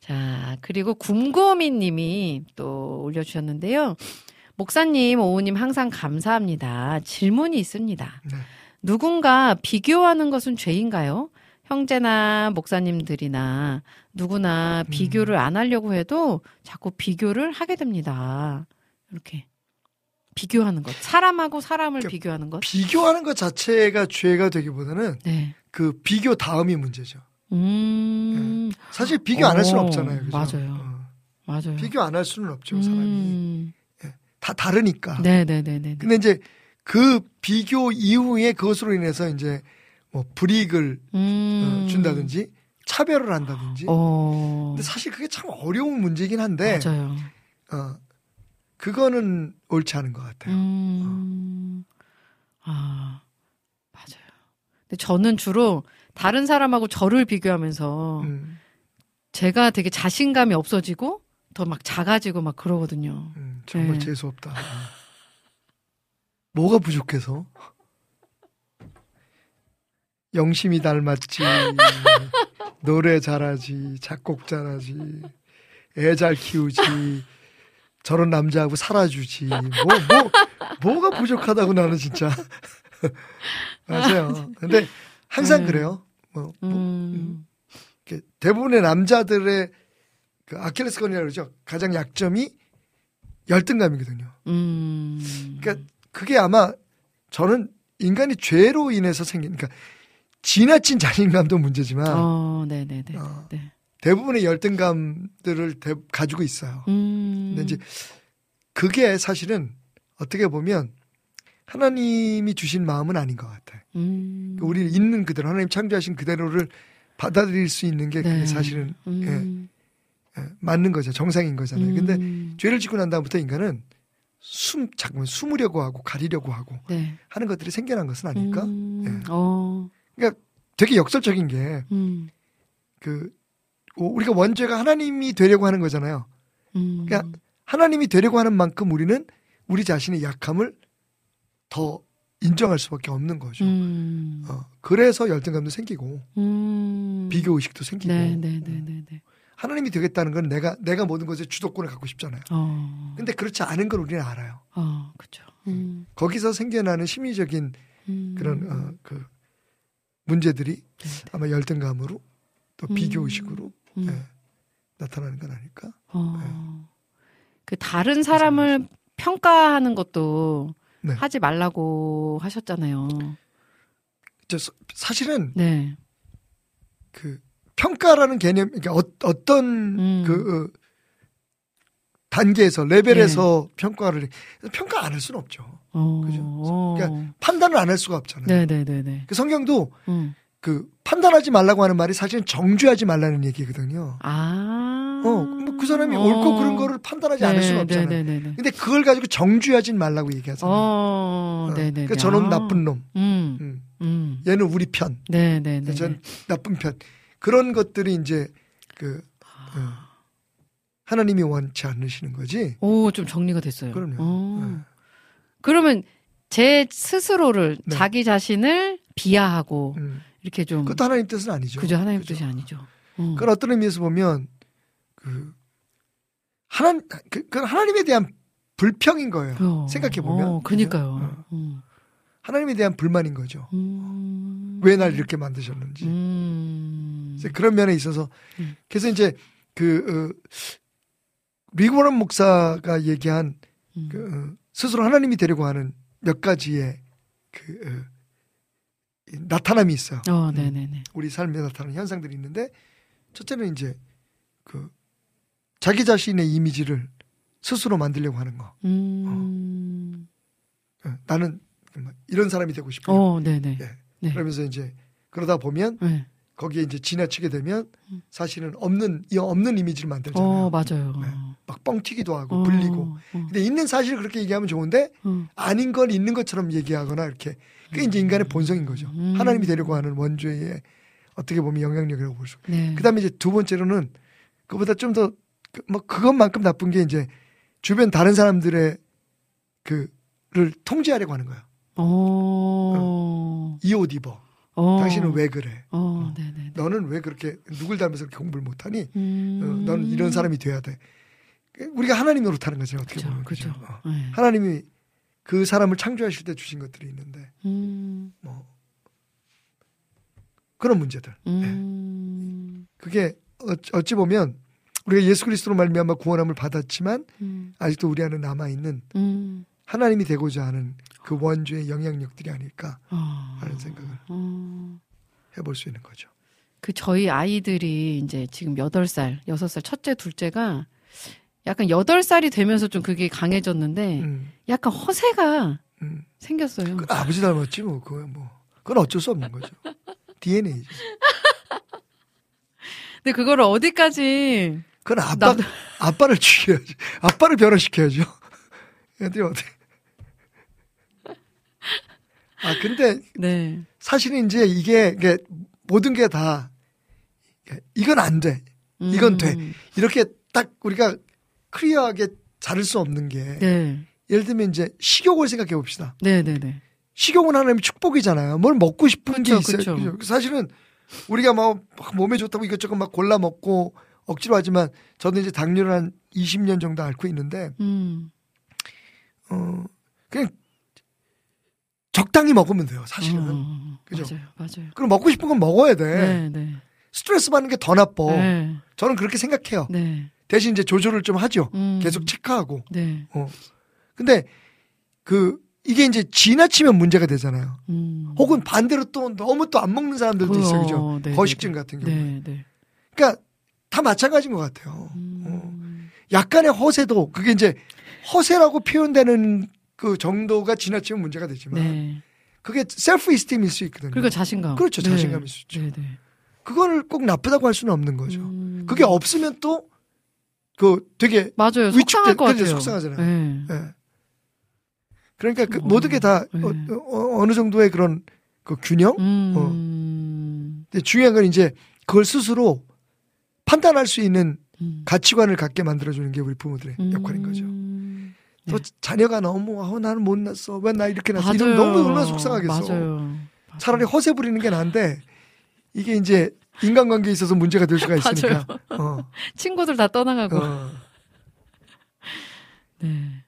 자, 그리고 곰곰이 님이 또 올려 주셨는데요. 목사님, 오우님 항상 감사합니다. 질문이 있습니다. 네. 누군가 비교하는 것은 죄인가요? 형제나 목사님들이나 누구나 음. 비교를 안 하려고 해도 자꾸 비교를 하게 됩니다. 이렇게. 비교하는 것. 사람하고 사람을 그러니까 비교하는 것. 비교하는 것 자체가 죄가 되기보다는 네. 그 비교 다음이 문제죠. 음, 사실 비교 안 할 수는 어, 없잖아요. 그죠? 맞아요. 어, 맞아요. 비교 안 할 수는 없죠. 사람이 음, 다 다르니까. 네네네네. 근데 이제 그 비교 이후에 그것으로 인해서 이제 뭐 불이익을 음. 어, 준다든지 차별을 한다든지. 어. 근데 사실 그게 참 어려운 문제긴 한데 맞아요. 어, 그거는 옳지 않은 것 같아요. 음. 아, 맞아요. 근데 저는 주로 다른 사람하고 저를 비교하면서 음, 제가 되게 자신감이 없어지고 더 막 작아지고 막 그러거든요. 음, 정말 네. 재수 없다. 뭐가 부족해서? 영심이 닮았지, 노래 잘하지, 작곡 잘하지, 애 잘 키우지, 저런 남자하고 살아주지. 뭐, 뭐, 뭐가 부족하다고 나는 진짜. 맞아요. 근데 항상 네. 그래요. 뭐, 뭐 음. 이렇게 대부분의 남자들의 그 아킬레스건이라고 그러죠. 가장 약점이 열등감이거든요. 음. 그러니까 그게 아마 저는 인간이 죄로 인해서 생긴 그러니까 지나친 자신감도 문제지만 어, 네네네. 어, 네. 대부분의 열등감들을 대- 가지고 있어요. 음. 근데 이제 그게 사실은 어떻게 보면 하나님이 주신 마음은 아닌 것 같아요. 음. 그러니까 우리 있는 그대로 하나님 창조하신 그대로를 받아들일 수 있는 게 그게 네. 사실은 음. 예, 맞는 거죠. 정상인 거잖아요. 근데 음. 죄를 짓고 난 다음부터 인간은 숨 자꾸만 숨으려고 하고 가리려고 하고 네. 하는 것들이 생겨난 것은 아닐까? 음. 예. 어. 되게 역설적인 게 음. 그 우리가 원죄가 하나님이 되려고 하는 거잖아요. 음. 그러니까 하나님이 되려고 하는 만큼 우리는 우리 자신의 약함을 더 인정할 수밖에 없는 거죠. 음. 어, 그래서 열등감도 생기고 음. 비교 의식도 생기고 네, 네, 네, 네, 네. 하나님이 되겠다는 건 내가 내가 모든 것의 주도권을 갖고 싶잖아요. 어. 근데 그렇지 않은 걸 우리는 알아요. 어, 그렇죠. 음. 거기서 생겨나는 심리적인 음. 그런 어, 그 문제들이. 아마 열등감으로 또 음. 비교 의식으로 음. 예, 나타나는 건 아닐까? 어. 그 다른 사람을 평가하는 것도 네. 하지 말라고 하셨잖아요. 저 사- 사실은 네. 그 평가라는 개념, 그러니까 어, 떤 음. 그 어, 단계에서 레벨에서 평가를 해. 평가 안 할 수는 없죠. 어. 그죠. 어. 그러니까 판단을 안 할 수가 없잖아요. 네, 네, 네, 네. 그 성경도 음. 그 판단하지 말라고 하는 말이 사실은 정죄하지 말라는 얘기거든요. 아. 어, 뭐 그 사람이 어. 옳고 그른 거를 판단하지 않을 수는 없잖아요. 네, 네, 네, 네. 근데 그걸 가지고 정죄하지 말라고 얘기하잖아요. 어, 어, 네, 네. 그러니까 저는 나쁜 놈, 음. 음. 음. 얘는 우리 편, 네, 네, 네. 전 나쁜 편. 그런 것들이 이제 그 어, 하나님이 원치 않으시는 거지. 오, 좀 정리가 됐어요. 그럼요. 어. 네. 그러면 제 스스로를 네. 자기 자신을 비하하고 음. 이렇게 좀 그것도 하나님 뜻은 아니죠. 그죠 하나님 그죠? 뜻이 아니죠. 어. 그건 어떤 의미에서 보면 그 하나 그, 그건 하나님에 대한 불평인 거예요. 어. 생각해 보면. 어, 그니까요. 어. 어. 하나님에 대한 불만인 거죠. 음. 왜날 이렇게 만드셨는지. 음. 이제 그런 면에 있어서 음. 그래서 이제 그 어, 리고런 목사가 얘기한 음. 그, 어, 스스로 하나님이 되려고 하는 몇 가지의 그 어, 이 나타남이 있어요. 어, 음. 우리 삶에 나타나는 현상들이 있는데 첫째는 이제 그 자기 자신의 이미지를 스스로 만들려고 하는 거. 음. 어, 나는 정말 이런 사람이 되고 싶어요. 어, 네네. 예. 네. 그러면서 이제 그러다 보면 네. 거기에 이제 지나치게 되면 음. 사실은 없는 이 없는 이미지를 만들잖아요. 어, 맞아요. 네. 막 뻥튀기도 하고 어, 불리고. 어, 근데 있는 사실을 그렇게 얘기하면 좋은데 어. 아닌 걸 있는 것처럼 얘기하거나 이렇게 그게 이제 인간의 본성인 거죠. 음. 하나님이 되려고 하는 원죄의 어떻게 보면 영향력이라고 볼 수. 네. 그다음에 이제 두 번째로는 그보다 좀 더 뭐 그것만큼 나쁜 게 이제 주변 다른 사람들의 그를 통제하려고 하는 거야. 어. 이옷 입어. 어. 당신은 왜 그래? 어, 네네. 너는 왜 그렇게 누굴 닮아서 그렇게 공부를 못하니? 음. 어, 너는 이런 사람이 돼야 돼. 우리가 하나님 노릇하는 거죠 어떻게 그죠, 보면 그죠. 어. 네. 하나님이 그 사람을 창조하실 때 주신 것들이 있는데 음. 뭐 그런 문제들. 음. 그게 어- 어찌 보면 우리가 예수 그리스도로 말미암아 구원함을 받았지만 음. 아직도 우리 안에 남아 있는 음. 하나님이 되고자 하는 그 원주의 영향력들이 아닐까 어. 하는 생각을 어. 해볼 수 있는 거죠. 그 저희 아이들이 이제 지금 8살, 6살, 첫째, 둘째가 약간 8살이 되면서 좀 그게 강해졌는데 음, 약간 허세가 음. 생겼어요. 그 아버지 닮았지 뭐 그거 뭐 그건 어쩔 수 없는 거죠. DNA죠. 근데 그거를 어디까지 그건 아빠 남- 아빠를 죽여야지. 아빠를 변화시켜야죠. 애들이 어떻게? 아 근데 네. 사실은 이제 이게, 이게 모든 게 다 이건 안 돼. 이건 돼. 음. 이렇게 딱 우리가 클리어하게 자를 수 없는 게 네. 예를 들면 이제 식욕을 생각해 봅시다. 네, 네, 네. 식욕은 하나님의 축복이잖아요. 뭘 먹고 싶은 게 그쵸, 있어요. 그쵸. 그죠? 사실은 우리가 막, 막 몸에 좋다고 이것저것 막 골라 먹고 억지로 하지만 저도 이제 당뇨를 한 20년 정도 앓고 있는데 음. 어 그냥 적당히 먹으면 돼요. 사실은. 어, 그죠? 맞아요. 맞아요. 그럼 먹고 싶은 건 먹어야 돼. 네, 네. 스트레스 받는 게 더 나빠. 네. 저는 그렇게 생각해요. 네. 대신 이제 조절을 좀 하죠. 음. 계속 체크하고. 네. 어. 근데 그 이게 이제 지나치면 문제가 되잖아요. 음. 혹은 반대로 또 너무 또 안 먹는 사람들도 있어요. 그죠? 어, 네, 거식증 네, 같은 경우. 네, 네. 그러니까 다 마찬가지인 것 같아요. 어. 음. 약간의 허세도 그게 이제 허세라고 표현되는 그 정도가 지나치면 문제가 되지만 네. 그게 셀프 이스템일 수 있거든요. 그러니까 자신감. 그렇죠. 네. 자신감일 수 있죠. 네, 네. 그걸 꼭 나쁘다고 할 수는 없는 거죠. 음. 그게 없으면 또 그 되게 맞아요. 속상할 것 같아요. 속상하잖아요. 그러니까 그 어, 모든 게다 네. 어, 느 정도의 그런 그 균형. 음. 근데 중요한 건 이제 그걸 스스로 판단할 수 있는 음. 가치관을 갖게 만들어주는 게 우리 부모들의 역할인 거죠. 음. 또 네. 자녀가 너무 어, 나는 못 났어. 왜 나 이렇게 났어. 맞아요. 이러면 너무 얼마나 속상하겠어. 맞아요. 차라리 허세 부리는 게 나은데 이게 이제 인간관계에 있어서 문제가 될 수가 있으니까. 어, 친구들 다 떠나가고. 어, 네.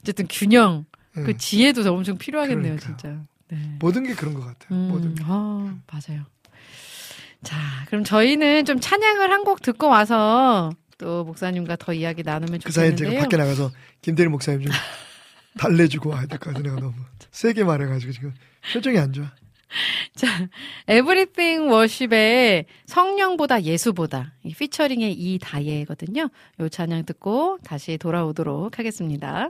어쨌든 균형, 예. 그 지혜도 엄청 필요하겠네요, 그러니까요. 진짜. 네. 모든 게 그런 것 같아요. 모든 음, 게. 아, 맞아요. 자, 그럼 저희는 좀 찬양을 한 곡 듣고 와서 또 목사님과 더 이야기 나누면 그 사이에 제가 좋겠는데요. 밖에 나가서 김대리 목사님 좀 달래주고 와야 될 것 같아. 내가 너무 세게 말해가지고 지금 표정이 안 좋아. 자, Everything Worship의 성령보다 예수보다 이 피처링의 이 다예거든요. 요 찬양 듣고 다시 돌아오도록 하겠습니다.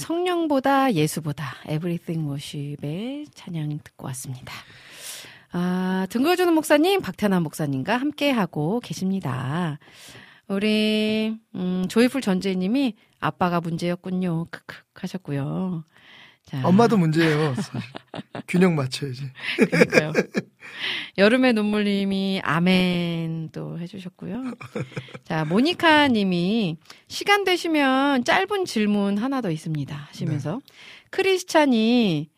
성령보다 예수보다 Everything Worship의 찬양 듣고 왔습니다. 아, 등거주는 목사님, 박태남 목사님과 함께하고 계십니다. 우리, 음, 조이풀 전재님이 아빠가 문제였군요. 크크 하셨고요. 자, 엄마도 문제예요. 균형 맞춰야지. 그러니까요. 여름의 눈물님이 아멘 또 해주셨고요. 자, 모니카 님이 시간 되시면 짧은 질문 하나 더 있습니다. 하시면서 크리스찬이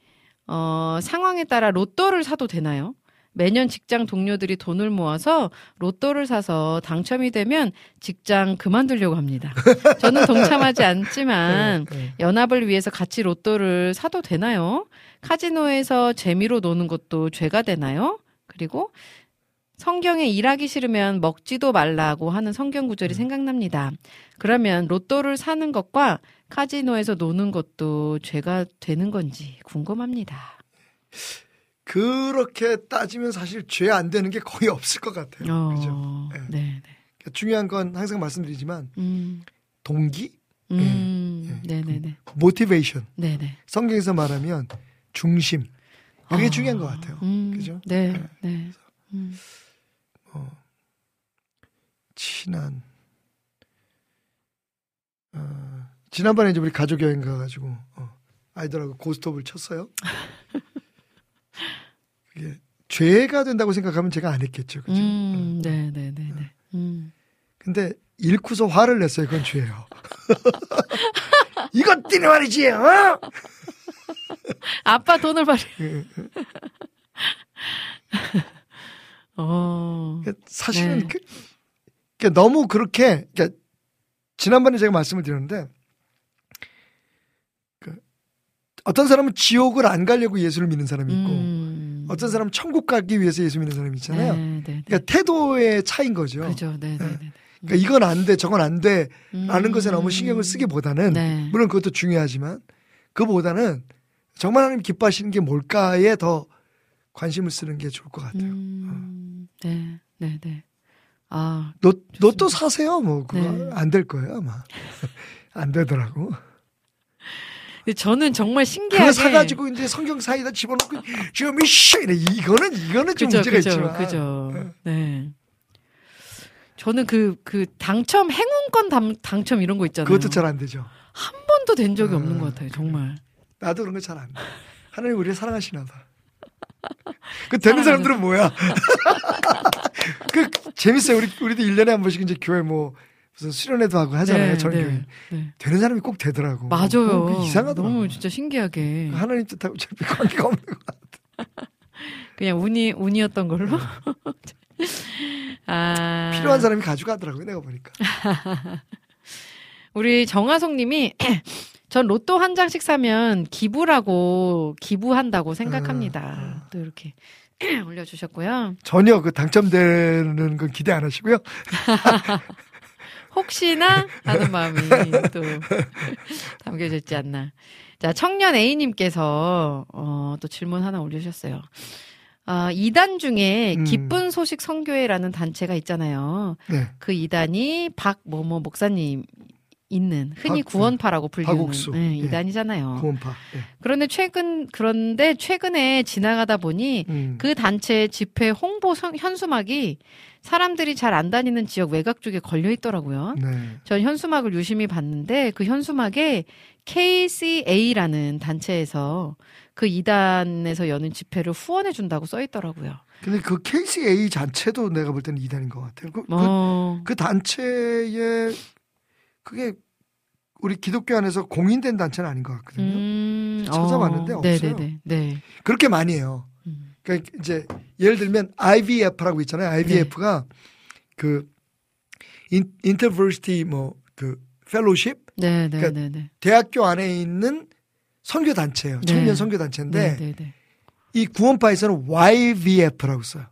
어, 상황에 따라 로또를 사도 되나요? 매년 직장 동료들이 돈을 모아서 로또를 사서 당첨이 되면 직장 그만두려고 합니다. 저는 동참하지 않지만 네, 네. 연합을 위해서 같이 로또를 사도 되나요? 카지노에서 재미로 노는 것도 죄가 되나요? 그리고 성경에 일하기 싫으면 먹지도 말라고 하는 성경 구절이 생각납니다. 그러면 로또를 사는 것과 카지노에서 노는 것도 죄가 되는 건지 궁금합니다. 그렇게 따지면 사실 죄 안 되는 게 거의 없을 것 같아요. 어, 그죠? 네. 네, 네. 그러니까 중요한 건 항상 말씀드리지만 음, 동기, 음, 예, 예. 네, 네, 네, 모티베이션. 네, 네. 성경에서 말하면 중심. 그게 아, 중요한 것 같아요. 음, 그죠? 네, 네. 네. 음, 친한. 어, 지난번에 이제 우리 가족 여행 가가지고 어, 아이들하고 고스톱을 쳤어요. 그게 죄가 된다고 생각하면 제가 안 했겠죠, 그죠? 음, 네, 네, 네, 네. 음, 근데 읽고서 화를 냈어요. 그건 죄예요. 이것들이 말이지, 어? 아빠 돈을 받. 예, 어. 사실은 네. 그, 그 너무 그렇게 그러니까 지난번에 제가 말씀을 드렸는데 그 어떤 사람은 지옥을 안 가려고 예수를 믿는 사람이 있고 음. 어떤 사람은 천국 가기 위해서 예수 믿는 사람이 있잖아요. 네, 네, 네. 그러니까 태도의 차이인 거죠. 그죠. 네, 네, 네. 그러니까 이건 안 돼, 저건 안 돼, 라는 음. 것에 너무 신경을 쓰기보다는 네. 물론 그것도 중요하지만 그보다는 정말 하나님 기뻐하시는 게 뭘까에 더 관심을 쓰는 게 좋을 것 같아요. 음. 네, 네, 네. 아, 너, 로또 사세요. 뭐, 그거 네. 안될 거예요, 아마. 안 되더라고. 근데 저는 정말 신기하게 그거 사가지고 이제 성경 사이다 집어넣고, 지금 이씨! 이거는, 이거는 좀 그죠, 문제가 그죠, 있지만. 그죠. 네. 저는 그, 그, 당첨, 행운권 당, 당첨 이런 거 있잖아요. 그것도 잘 안 되죠. 한 번도 된 적이 없는 음, 것 같아요, 정말. 나도 그런 거 잘 안 돼. 하나님 우리를 사랑하시나 봐. 그 되는 사람들은 뭐야? 그 재밌어요. 우리 우리도 1년에 한 번씩 이제 교회 뭐 무슨 수련회도 하고 하잖아요. 저희 교회. 네. 되는 사람이 꼭 되더라고. 맞아요. 어, 그 이상하더라고. 너무 진짜 신기하게. 하나님 뜻하고 어차피 관계가 없는 것 같아. 그냥 운이, 운이었던 걸로. 아. 네. 필요한 사람이 가져가더라고요. 내가 보니까. 우리 정하송 님이 전 로또 한 장씩 사면 기부라고 기부한다고 생각합니다. 아. 또 이렇게 올려주셨고요. 전혀 그 당첨되는 건 기대 안 하시고요. 혹시나 하는 마음이 또 담겨져 있지 않나. 자, 청년 A님께서 어, 또 질문 하나 올려주셨어요. 아, 이단 중에 음. 기쁜 소식 선교회라는 단체가 있잖아요. 네. 그 이단이 박뭐뭐 목사님 있는 흔히 박- 구원파라고 불리는 박옥수. 네, 예. 이단이잖아요. 구원파. 네. 그런데 최근 그런데 최근에 지나가다 보니 음. 그 단체 집회 홍보 선- 현수막이 사람들이 잘 안 다니는 지역 외곽 쪽에 걸려 있더라고요. 네. 전 현수막을 유심히 봤는데 그 현수막에 KCA라는 단체에서 그 이단에서 여는 집회를 후원해 준다고 써 있더라고요. 근데 그 KCA 자체도 내가 볼 때는 이단인 것 같아요. 그, 그, 어. 그 단체에 그게 우리 기독교 안에서 공인된 단체는 아닌 것 같거든요. 음, 찾아봤는데 어, 없어요. 네네네. 네. 그렇게 많이 해요. 음. 그러니까 이제 예를 들면 IVF라고 있잖아요. IVF가 네. 그 인, 인터버시티 뭐그 펠로십 네, 네, 그러니까 네, 네. 대학교 안에 있는 선교 단체예요. 네. 청년 선교 단체인데 네. 이 구원파에서는 YVF라고 써요.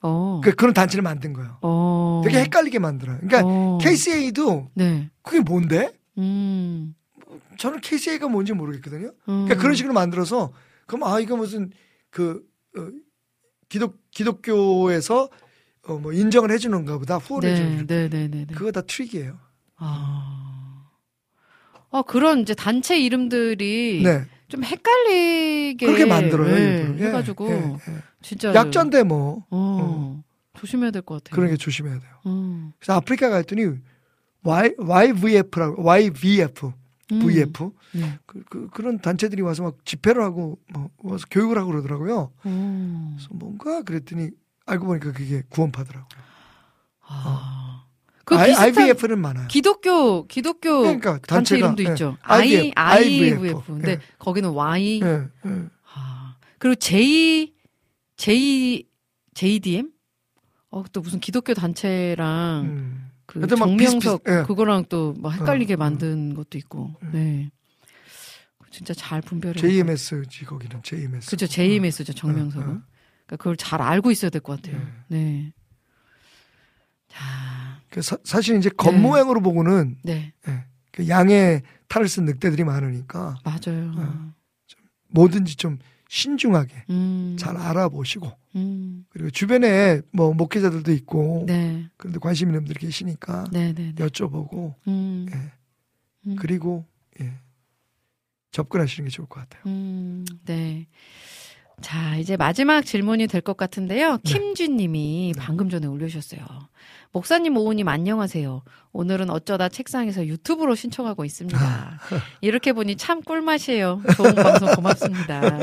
어. 그 그런 단체를 만든 거예요. 어. 되게 헷갈리게 만들어요. 그러니까 어. KCA도 네. 그게 뭔데? 음. 저는 KCA가 뭔지 모르겠거든요. 음. 그러니까 그런 식으로 만들어서 그럼 아 이거 무슨 그 어, 기독 기독교에서 어, 뭐 인정을 해주는가 보다 후원해 주는 네, 네, 네, 네, 네. 그거 다 트릭이에요. 아. 어, 그런 이제 단체 이름들이 네좀 헷갈리게 그렇게 만들어요. 네. 예, 해가지고 예, 예. 진짜 약자인데 뭐 어, 조심해야 될 것 같아요. 그런 게 조심해야 돼요. 음. 그래서 아프리카 갔더니 Y YVF라고 YVF 음. VF 네. 그, 그, 그런 단체들이 와서 막 집회를 하고 뭐 와서 교육을 하고 그러더라고요. 어. 그래서 뭔가 그랬더니 알고 보니까 그게 구원파더라고요. 아. 그 I, IVF는 많아요. 기독교 기독교 그러니까 단체 단체가, 이름도 예. 있죠. IVF, I IVF. 근데 예. 거기는 Y. 예, 예. 아. 그리고 J J JDM? 어, 또 무슨 기독교 단체랑 음. 그막 정명석 비슷비슷- 예. 그거랑 또뭐 헷갈리게 어, 어. 만든 것도 있고. 네. 진짜 잘 분별해. JMS지 거기는 JMS. 그죠. JMS죠. 정명석은. 어, 어. 그러니까 그걸 잘 알고 있어야 될 것 같아요. 네. 자, 그 사, 사실 이제 겉모양으로 보고는 네. 예, 그 양의 탈을 쓴 늑대들이 많으니까 맞아요. 어. 뭐든지 좀 신중하게 음. 잘 알아보시고 음. 그리고 주변에 뭐 목회자들도 있고 네. 그런데 관심 있는 분들이 계시니까 네, 네, 네. 여쭤보고 음. 예. 음. 그리고 예. 접근하시는 게 좋을 것 같아요. 음, 네. 자, 이제 마지막 질문이 될 것 같은데요. 김준 님이 방금 전에 올려주셨어요. 목사님, 오우님, 안녕하세요. 오늘은 어쩌다 책상에서 유튜브로 신청하고 있습니다. 이렇게 보니 참 꿀맛이에요. 좋은 방송 고맙습니다.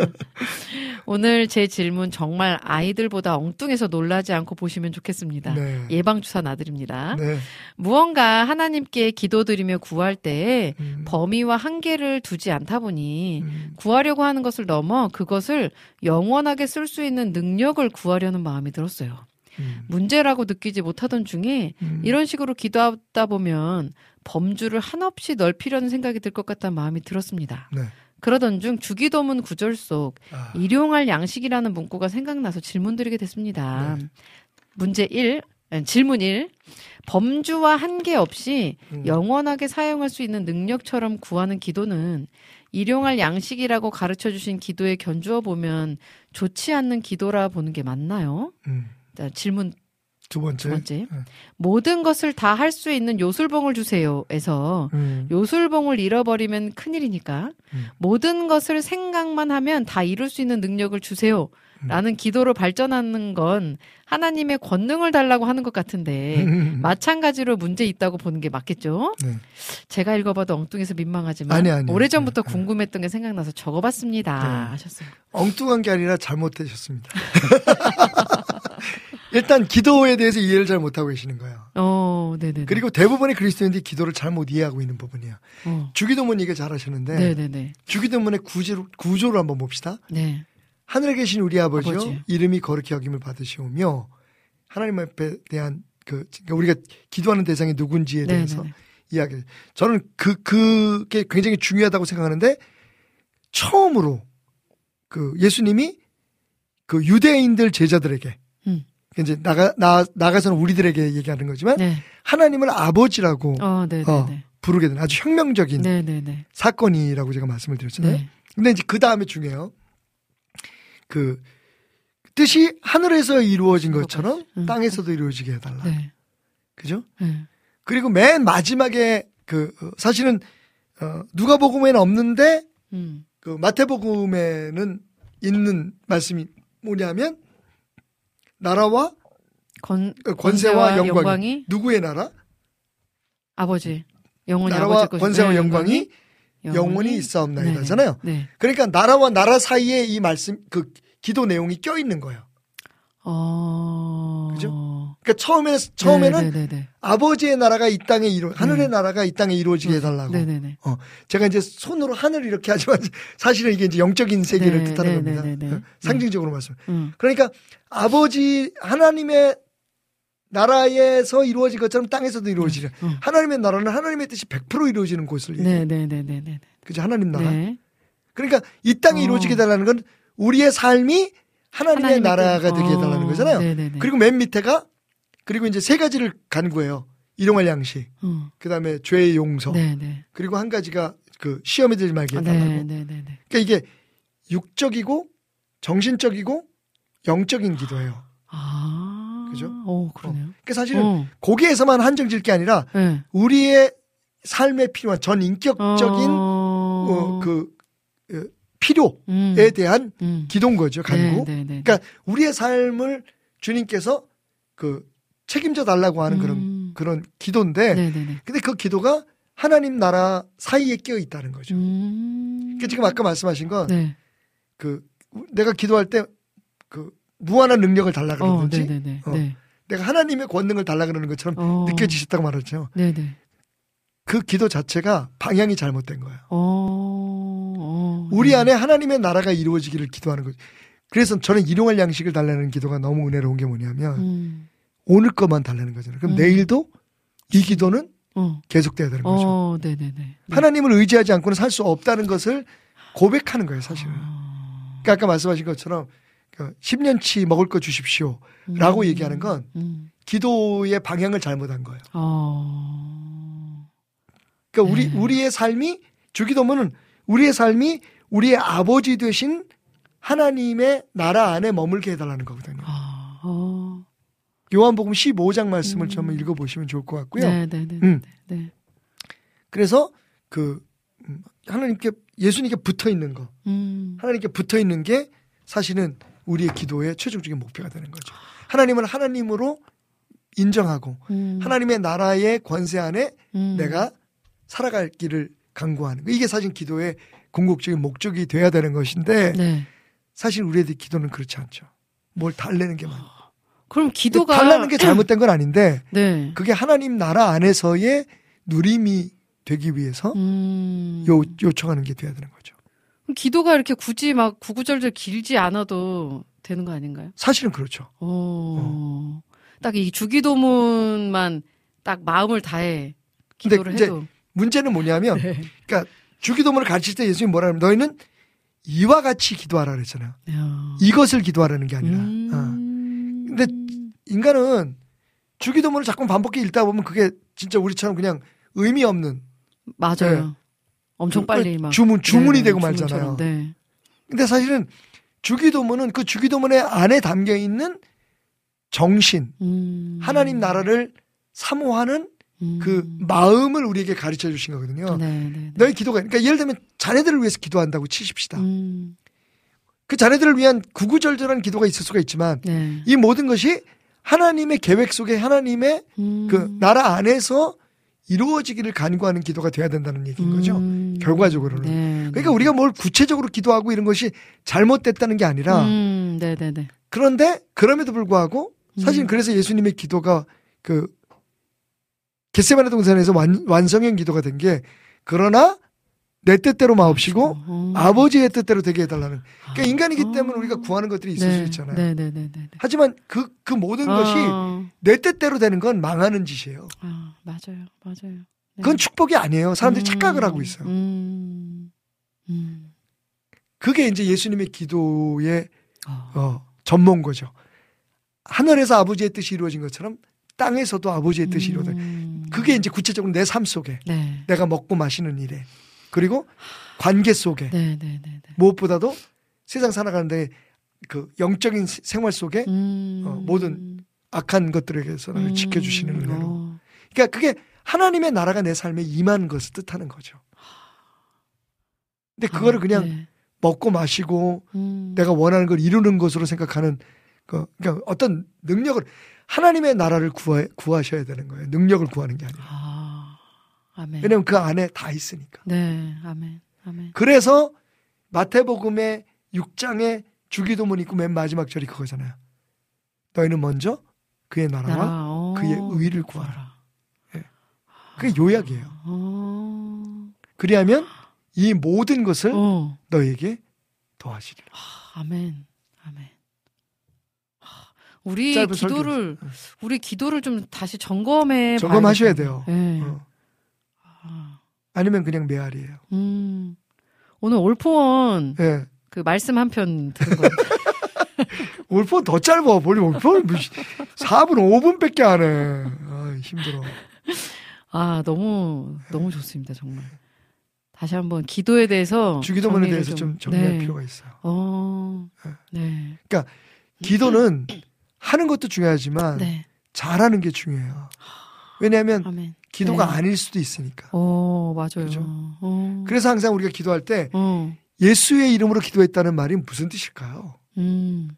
오늘 제 질문 정말 아이들보다 엉뚱해서 놀라지 않고 보시면 좋겠습니다. 네. 예방주사 놔드립니다. 네. 무언가 하나님께 기도드리며 구할 때 음, 범위와 한계를 두지 않다 보니 음, 구하려고 하는 것을 넘어 그것을 영원하게 쓸 수 있는 능력을 구하려는 마음이 들었어요. 음, 문제라고 느끼지 못하던 중에 음. 이런 식으로 기도하다 보면 범주를 한없이 넓히려는 생각이 들 것 같다는 마음이 들었습니다. 네. 그러던 중 주기도문 구절 속 아, 일용할 양식이라는 문구가 생각나서 질문드리게 됐습니다. 네. 문제 1, 아니, 질문 1. 범주와 한계 없이 음. 영원하게 사용할 수 있는 능력처럼 구하는 기도는 일용할 양식이라고 가르쳐 주신 기도에 견주어 보면 좋지 않는 기도라 보는 게 맞나요? 음. 자, 질문 두 번째. 두 번째. 네. 모든 것을 다 할 수 있는 요술봉을 주세요에서 음, 요술봉을 잃어버리면 큰일이니까 음. 모든 것을 생각만 하면 다 이룰 수 있는 능력을 주세요. 음. 라는 기도로 발전하는 건 하나님의 권능을 달라고 하는 것 같은데 음. 마찬가지로 문제 있다고 보는 게 맞겠죠? 네. 제가 읽어봐도 엉뚱해서 민망하지만 아니, 아니. 오래전부터 네, 네. 궁금했던 게 생각나서 적어봤습니다. 네. 하셨습니다. 엉뚱한 게 아니라 잘못되셨습니다. 일단 기도에 대해서 이해를 잘 못하고 계시는 거예요. 어, 네네. 그리고 대부분의 그리스도인들이 기도를 잘못 이해하고 있는 부분이에요. 어. 주기도문 얘기 잘 하셨는데 네네네. 주기도문의 구조, 구조를 한번 봅시다. 네. 하늘에 계신 우리 아버지요 아버지. 이름이 거룩히 여김을 받으시오며 하나님 앞에 대한 그 그러니까 우리가 기도하는 대상이 누군지에 대해서 네네네. 이야기. 저는 그 그게 굉장히 중요하다고 생각하는데 처음으로 그 예수님이 그 유대인들 제자들에게 음. 이제 나가 나 나가서는 우리들에게 얘기하는 거지만 네. 하나님을 아버지라고 어, 네네네. 어, 부르게 된 아주 혁명적인 네네네. 사건이라고 제가 말씀을 드렸잖아요. 네. 근데 이제 그 다음에 중요해요. 그 뜻이 하늘에서 이루어진 것처럼 음. 땅에서도 이루어지게 해달라. 네. 그죠? 네. 그리고 맨 마지막에 그 어, 사실은 어, 누가복음에는 없는데 음. 그 마태복음에는 있는 말씀이 뭐냐면 나라와 권, 어, 권세와 영광이, 영광이 누구의 나라? 아버지. 영원히 나라와 아버지 권세와 네, 영광이 영원히 영원히 있사옵나이다잖아요. 네. 그러니까 나라와 나라 사이에 이 말씀 그 기도 내용이 껴 있는 거예요. 어. 그죠? 그러니까 처음에 처음에는 네네네. 아버지의 나라가 이 땅에 이루 하늘의 음. 나라가 이 땅에 이루어지게 해달라고. 네네네. 어, 제가 이제 손으로 하늘 이렇게 하지만 사실은 이게 이제 영적인 세계를 네, 뜻하는 네, 겁니다. 네, 네, 네. 어, 상징적으로 말씀. 음. 그러니까 아버지 하나님의 나라에서 이루어진 것처럼 땅에서도 이루어지는 음. 하나님의 나라는 하나님의 뜻이 100% 이루어지는 곳을. 네네네네네. 그죠? 하나님 나라. 네. 그러니까 이 땅에 어. 이루어지게 해달라는 건 우리의 삶이 하나님의, 하나님의 나라가 뜻. 되게 해달라는 어, 거잖아요. 네네네. 그리고 맨 밑에가 그리고 이제 세 가지를 간구해요. 일용할 양식, 음. 그 다음에 죄의 용서, 네네. 그리고 한 가지가 그 시험에 들지 말게 아, 해달라고. 네네네네. 그러니까 이게 육적이고 정신적이고 영적인 기도예요. 아. 그죠? 오, 그러네요. 그러니까 사실은 어. 거기에서만 한정질 게 아니라 네. 우리의 삶에 필요한 전 인격적인 어. 어, 그 어, 필요에 음. 대한 음. 기도인 거죠. 간구. 네 네 네. 그러니까 우리의 삶을 주님께서 그 책임져 달라고 하는 그런 음. 그런 기도인데 네네네. 근데 그 기도가 하나님 나라 사이에 끼어 있다는 거죠. 음. 그러니까 지금 아까 말씀하신 건 네. 그 내가 기도할 때 그 무한한 능력을 달라 어, 그러든지 네네네. 어. 네. 내가 하나님의 권능을 달라 그러는 것처럼 어. 느껴지셨다고 말했죠. 네네. 그 기도 자체가 방향이 잘못된 거예요. 어. 어. 우리 네. 안에 하나님의 나라가 이루어지기를 기도하는 거죠. 그래서 저는 일용할 양식을 달라는 기도가 너무 은혜로운 게 뭐냐면 음. 오늘 것만 달라는 거잖아요. 그럼 음. 내일도 이 기도는 어. 계속돼야 되는 거죠. 어, 네네네. 네. 하나님을 의지하지 않고는 살 수 없다는 것을 고백하는 거예요, 사실은. 아. 그러니까 아까 말씀하신 것처럼 10년치 먹을 거 주십시오. 라고 음. 얘기하는 건 음. 기도의 방향을 잘못한 거예요. 어. 그러니까 우리 네. 우리의 삶이 주기도문은 우리의 삶이 우리의 아버지 되신 하나님의 나라 안에 머물게 해달라는 거거든요. 아. 어. 요한복음 15장 말씀을 음. 좀 읽어보시면 좋을 것 같고요. 네 네 네. 음. 네. 그래서 그 음, 하나님께 예수님께 붙어 있는 거, 음. 하나님께 붙어 있는 게 사실은 우리의 기도의 최종적인 목표가 되는 거죠. 하나님을 하나님으로 인정하고 음. 하나님의 나라의 권세 안에 음. 내가 살아갈 길을 강구하는 거. 이게 사실 기도의 궁극적인 목적이 돼야 되는 것인데 네. 사실 우리의 기도는 그렇지 않죠. 뭘 달래는 게 많아. 그럼 기도가 달라는 게 잘못된 건 아닌데 네. 그게 하나님 나라 안에서의 누림이 되기 위해서 음. 요, 요청하는 게 돼야 되는 거죠. 기도가 이렇게 굳이 막 구구절절 길지 않아도 되는 거 아닌가요? 사실은 그렇죠. 어. 딱이 주기도문만 딱 마음을 다해 기도를 이제 해도. 문제는 뭐냐면 네. 그러니까 주기도문을 가르칠 때 예수님이 뭐라 하면 너희는 이와 같이 기도하라 그랬잖아요. 야. 이것을 기도하라는 게 아니라. 어. 음. 근데 인간은 주기도문을 자꾸 반복해 읽다 보면 그게 진짜 우리처럼 그냥 의미 없는 맞아요. 네. 엄청 그- 빨리 막 주문 주문이 네, 되고. 말잖아요. 네. 근데 사실은 주기도문은 그 주기도문의 안에 담겨 있는 정신, 음. 하나님 나라를 사모하는 음. 그 마음을 우리에게 가르쳐 주신 거거든요. 네, 네, 네. 너희 기도가 그러니까 예를 들면 자녀들을 위해서 기도한다고 치십시다. 음. 그 자녀들을 위한 구구절절한 기도가 있을 수가 있지만 네. 이 모든 것이 하나님의 계획 속에 하나님의 음. 그 나라 안에서 이루어지기를 간구하는 기도가 돼야 된다는 얘기인 거죠. 음. 결과적으로는. 네, 그러니까 우리가 뭘 구체적으로 기도하고 이런 것이 잘못됐다는 게 아니라 음, 네, 네, 네. 그런데 그럼에도 불구하고 사실 음. 그래서 예수님의 기도가 그 겟세마네 동산에서 완, 완성형 기도가 된 게 그러나 내 뜻대로 마옵시고 음. 아버지의 뜻대로 되게 해달라는. 그러니까 아. 인간이기 아. 때문에 우리가 구하는 것들이 있을 네, 수 있잖아요. 네, 네, 네, 네. 하지만 그, 그 모든 것이 아, 내 뜻대로 되는 건 망하는 짓이에요. 아, 맞아요, 맞아요. 네. 그건 축복이 아니에요. 사람들이 음, 착각을 하고 있어요. 음, 음. 그게 이제 예수님의 기도의 어. 어, 전문 거죠. 하늘에서 아버지의 뜻이 이루어진 것처럼 땅에서도 아버지의 뜻이 이루어져. 음. 그게 이제 구체적으로 내 삶 속에 네, 내가 먹고 마시는 일에 그리고 관계 속에 네, 네, 네, 네. 무엇보다도 세상 살아가는데 그 영적인 세- 생활 속에 음. 어, 모든 악한 것들에게서 나를 음. 지켜주시는 은혜로. 어. 그러니까 그게 하나님의 나라가 내 삶에 임하는 것을 뜻하는 거죠. 근데 그거를 아, 그냥 네. 먹고 마시고 음. 내가 원하는 걸 이루는 것으로 생각하는 그 그러니까 어떤 능력을 하나님의 나라를 구하, 구하셔야 되는 거예요. 능력을 구하는 게 아니라. 아, 아멘. 왜냐면 그 안에 다 있으니까. 네, 아멘, 아멘. 그래서 마태복음의 6장에 주기도문 있고 맨 마지막 절이 그거잖아요. 너희는 먼저 그의 나라와 나라, 어, 그의 의를 구하라. 그게 요약이에요. 어, 그리하면 이 모든 것을 어, 너에게 더하시리라. 아멘, 아멘. 아, 우리 기도를 설교였어요. 우리 기도를 좀 다시 점검해 점검하셔야. 돼요. 네. 어. 아, 아니면 그냥 메아리예요. 음. 오늘 올포원 예. 그 말씀 한 편 들은 거. 올폰 더 짧아. 원래 올폰 4분 5분밖에 안 해. 아, 힘들어. 아 너무 너무 좋습니다 정말. 다시 한번 기도에 대해서 주기도문에 대해서 좀 정리할 네. 필요가 있어요. 어, 네, 기도는 하는 것도 중요하지만 네, 잘하는 게 중요해요. 왜냐하면 아멘. 기도가 네. 아닐 수도 있으니까. 어 맞아요. 그죠? 어, 그래서 항상 우리가 기도할 때 어, 예수의 이름으로 기도했다는 말이 무슨 뜻일까요? 음,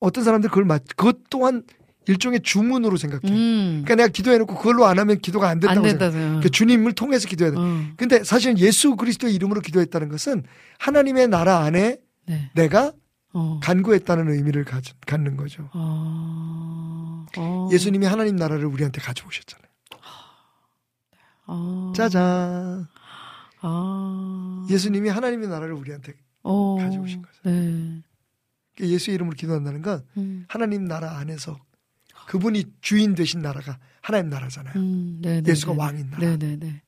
어떤 사람들 그걸 맞, 그것 또한 일종의 주문으로 생각해. 음, 그러니까 내가 기도해놓고 그걸로 안 하면 기도가 안 된다고 안 생각해. 그러니까 주님을 통해서 기도해야 돼. 어, 근데 사실 예수 그리스도의 이름으로 기도했다는 것은 하나님의 나라 안에 네, 내가 어, 간구했다는 의미를 가, 갖는 거죠. 어, 어, 예수님이 하나님 나라를 우리한테 가져오셨잖아요. 어, 짜잔. 아, 예수님이 하나님의 나라를 우리한테 어, 가져오신 거죠. 네, 그러니까 예수의 이름으로 기도한다는 건 음, 하나님 나라 안에서 그분이 주인 되신 나라가 하나님 나라잖아요. 음, 네, 네, 예수가 네, 왕인 나라. 네, 네, 네.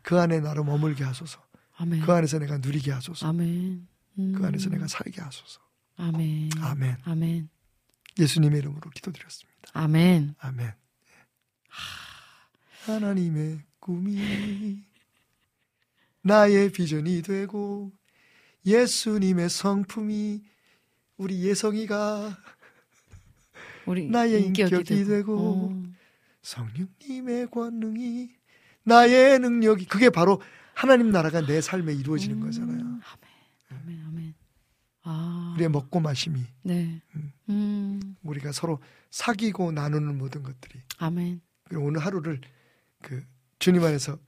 그 안에 나로 머물게 하소서. 아멘. 그 안에서 내가 누리게 하소서. 아멘. 음. 그 안에서 내가 살게 하소서. 아멘. 아멘. 아멘. 예수님의 이름으로 기도드렸습니다. 아멘. 아멘. 하나님의 꿈이 나의 비전이 되고 예수님의 성품이 우리 예성이가 우리 나의 인격이 되고 어. 성령님의 권능이 나의 능력이 그게 바로 하나님 나라가 내 삶에 이루어지는 거잖아요. 음, 아멘. 아멘. 아멘. 아. 우리의 먹고 마심이 네. 음. 우리가 서로 사귀고 나누는 모든 것들이 아멘. 그리고 오늘 하루를 그 주님 안에서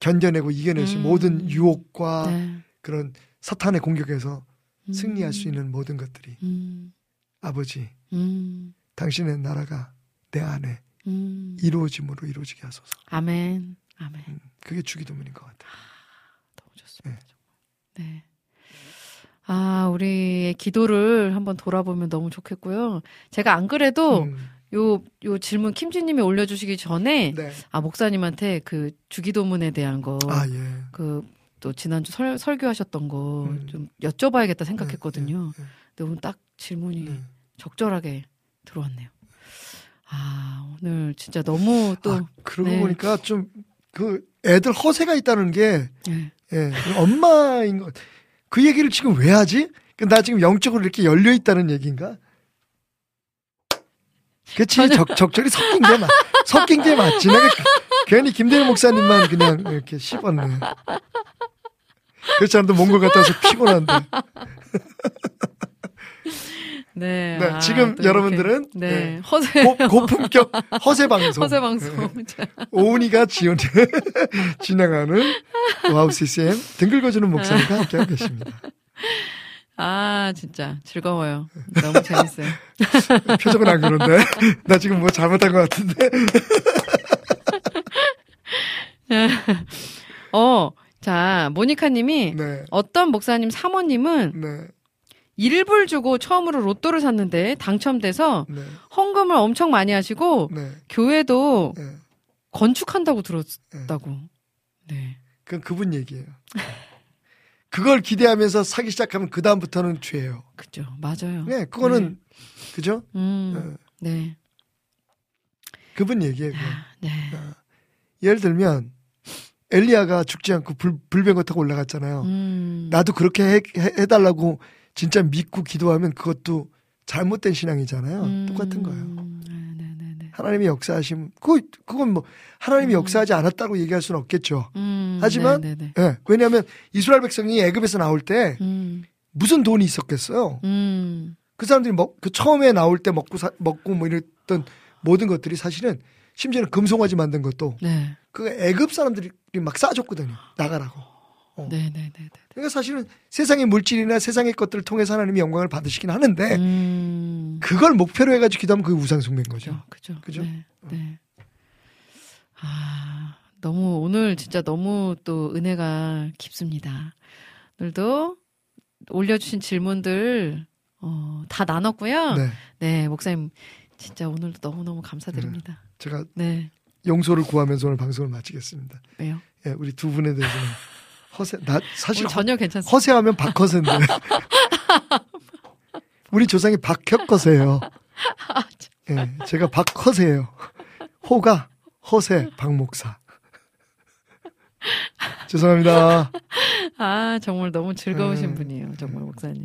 견뎌내고 이겨낼 수 음. 모든 유혹과 네. 그런 사탄의 공격에서 음. 승리할 수 있는 모든 것들이 음. 아버지 음. 당신의 나라가 내 안에 음. 이루어짐으로 이루어지게 하소서. 아멘. 아멘. 음, 그게 주기도문인 것 같아요. 너무 좋습니다. 정말. 네. 아, 우리의 기도를 한번 돌아보면 너무 좋겠고요. 제가 안 그래도 음, 요, 요 질문 킴지님이 올려주시기 전에 네. 아, 목사님한테 그 주기도문에 대한 거, 아 예. 그, 또 지난주 설, 설교하셨던 거 음. 좀 여쭤봐야겠다 생각했거든요. 네, 네, 근데 오늘 딱 질문이 네. 적절하게 들어왔네요. 아, 오늘 진짜 너무 또, 아, 그러고 네. 보니까 좀 그 애들 허세가 있다는 게 네. 예, 그 엄마인 것. 그 얘기를 지금 왜 하지? 그나 지금 영적으로 이렇게 열려 있다는 얘기인가? 그치 적, 적절히 섞인 게 맞, 섞인 게 맞지. 내가 괜히 김대일 목사님만 그냥 이렇게 씹었네. 그렇지 않아도 몽골 갔다 와서 피곤한데. 네. 네, 아, 지금 또 여러분들은, 네. 네. 허세. 고, 고품격 허세 방송. 허세 방송. 오은이가 지원 진행하는 WOW CCM 등 긁어주는 목사님과 함께하고 계십니다. 아, 진짜 즐거워요. 너무 재밌어요. 표정은 안 그런데 나 지금 뭐 잘못한 것 같은데. 어, 자, 모니카 님이 네, 어떤 목사님 사모님은 네, 일불 주고 처음으로 로또를 샀는데 당첨돼서 네, 헌금을 엄청 많이 하시고 네, 교회도 네. 건축한다고 들었다고. 네. 그건 그분 얘기예요. 그걸 기대하면서 사기 시작하면 그 다음부터는 죄예요. 그죠. 맞아요. 네, 그거는 그죠? 음. 네. 그분 얘기예요. 그건. 네. 예를 들면 엘리야가 죽지 않고 불, 불병거 타고 올라갔잖아요. 음. 나도 그렇게 해, 해, 달라고 진짜 믿고 기도하면 그것도 잘못된 신앙이잖아요. 음. 똑같은 거예요. 네. 하나님이 역사하심, 그 그건 뭐 하나님이 음. 역사하지 않았다고 얘기할 수는 없겠죠. 음. 하지만. 예, 왜냐하면 이스라엘 백성이 애굽에서 나올 때 음. 무슨 돈이 있었겠어요. 음. 그 사람들이 먹, 그 처음에 나올 때 먹고 사, 먹고 뭐 이랬던 모든 것들이 사실은 심지어는 금송아지 만든 것도 네. 그 애굽 사람들이 막 싸줬거든요. 나가라고. 어. 네, 네, 네, 네. 그러니까 사실은 세상의 물질이나 세상의 것들을 통해서 하나님이 영광을 받으시긴 하는데 음. 그걸 목표로 해가지고 기도하면 그게 우상숭배인 거죠. 그죠. 그죠? 네. 네. 아, 너무 오늘 진짜 너무 또 은혜가 깊습니다. 오늘도 올려주신 질문들 어, 다 나눴고요. 네. 네, 목사님 진짜 오늘도 너무 너무 감사드립니다. 제가 네. 용서를 구하면서 오늘 방송을 마치겠습니다. 왜요? 예, 우리 두 분에 대해서는 허세, 나 사실 전혀 괜찮습니다. 허세하면 박허세인데 우리 조상이 박혁허세예요. 예, 제가 박허세예요. 호가 허세 박목사. 죄송합니다. 아 정말 너무 즐거우신 음. 분이에요, 정말 목사님.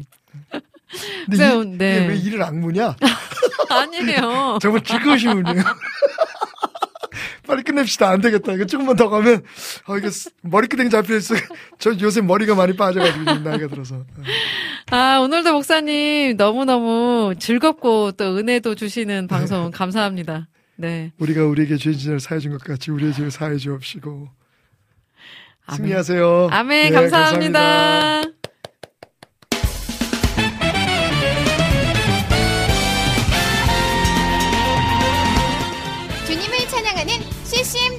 근데 네, 이, 네. 왜 일을 악무냐? 아니에요. 정말 즐거우신 분이에요. 빨리 끝냅시다. 안 되겠다. 이거 조금만 더 가면, 어, 이거 스- 머리끄댕이 잡혀있어. 저 요새 머리가 많이 빠져가지고, 나이가 들어서. 아 오늘도 목사님 너무 너무 즐겁고 또 은혜도 주시는 방송 감사합니다. 네. 우리가 우리에게 죄 진을 사해준 것 같이 우리의 죄를 사해 주옵시고. 승리하세요. 아멘 네, 감사합니다. 주님을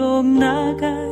이곳에 계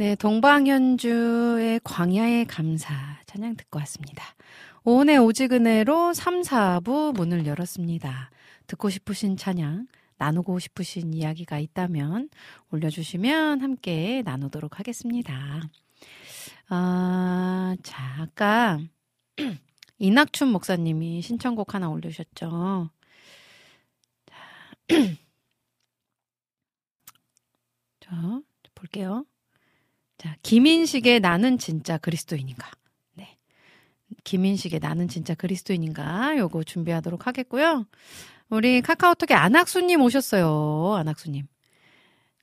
네, 동방현주의 광야의 감사 찬양 듣고 왔습니다. 오은의 오지근해로 3, 4부 문을 열었습니다. 듣고 싶으신 찬양, 나누고 싶으신 이야기가 있다면 올려주시면 함께 나누도록 하겠습니다. 아, 자, 아까 이낙춘 목사님이 신청곡 하나 올려주셨죠. 자, 자 볼게요. 자, 김인식의 나는 진짜 그리스도인인가. 네. 김인식의 나는 진짜 그리스도인인가. 요거 준비하도록 하겠고요. 우리 카카오톡에 안학수님 오셨어요. 안학수님.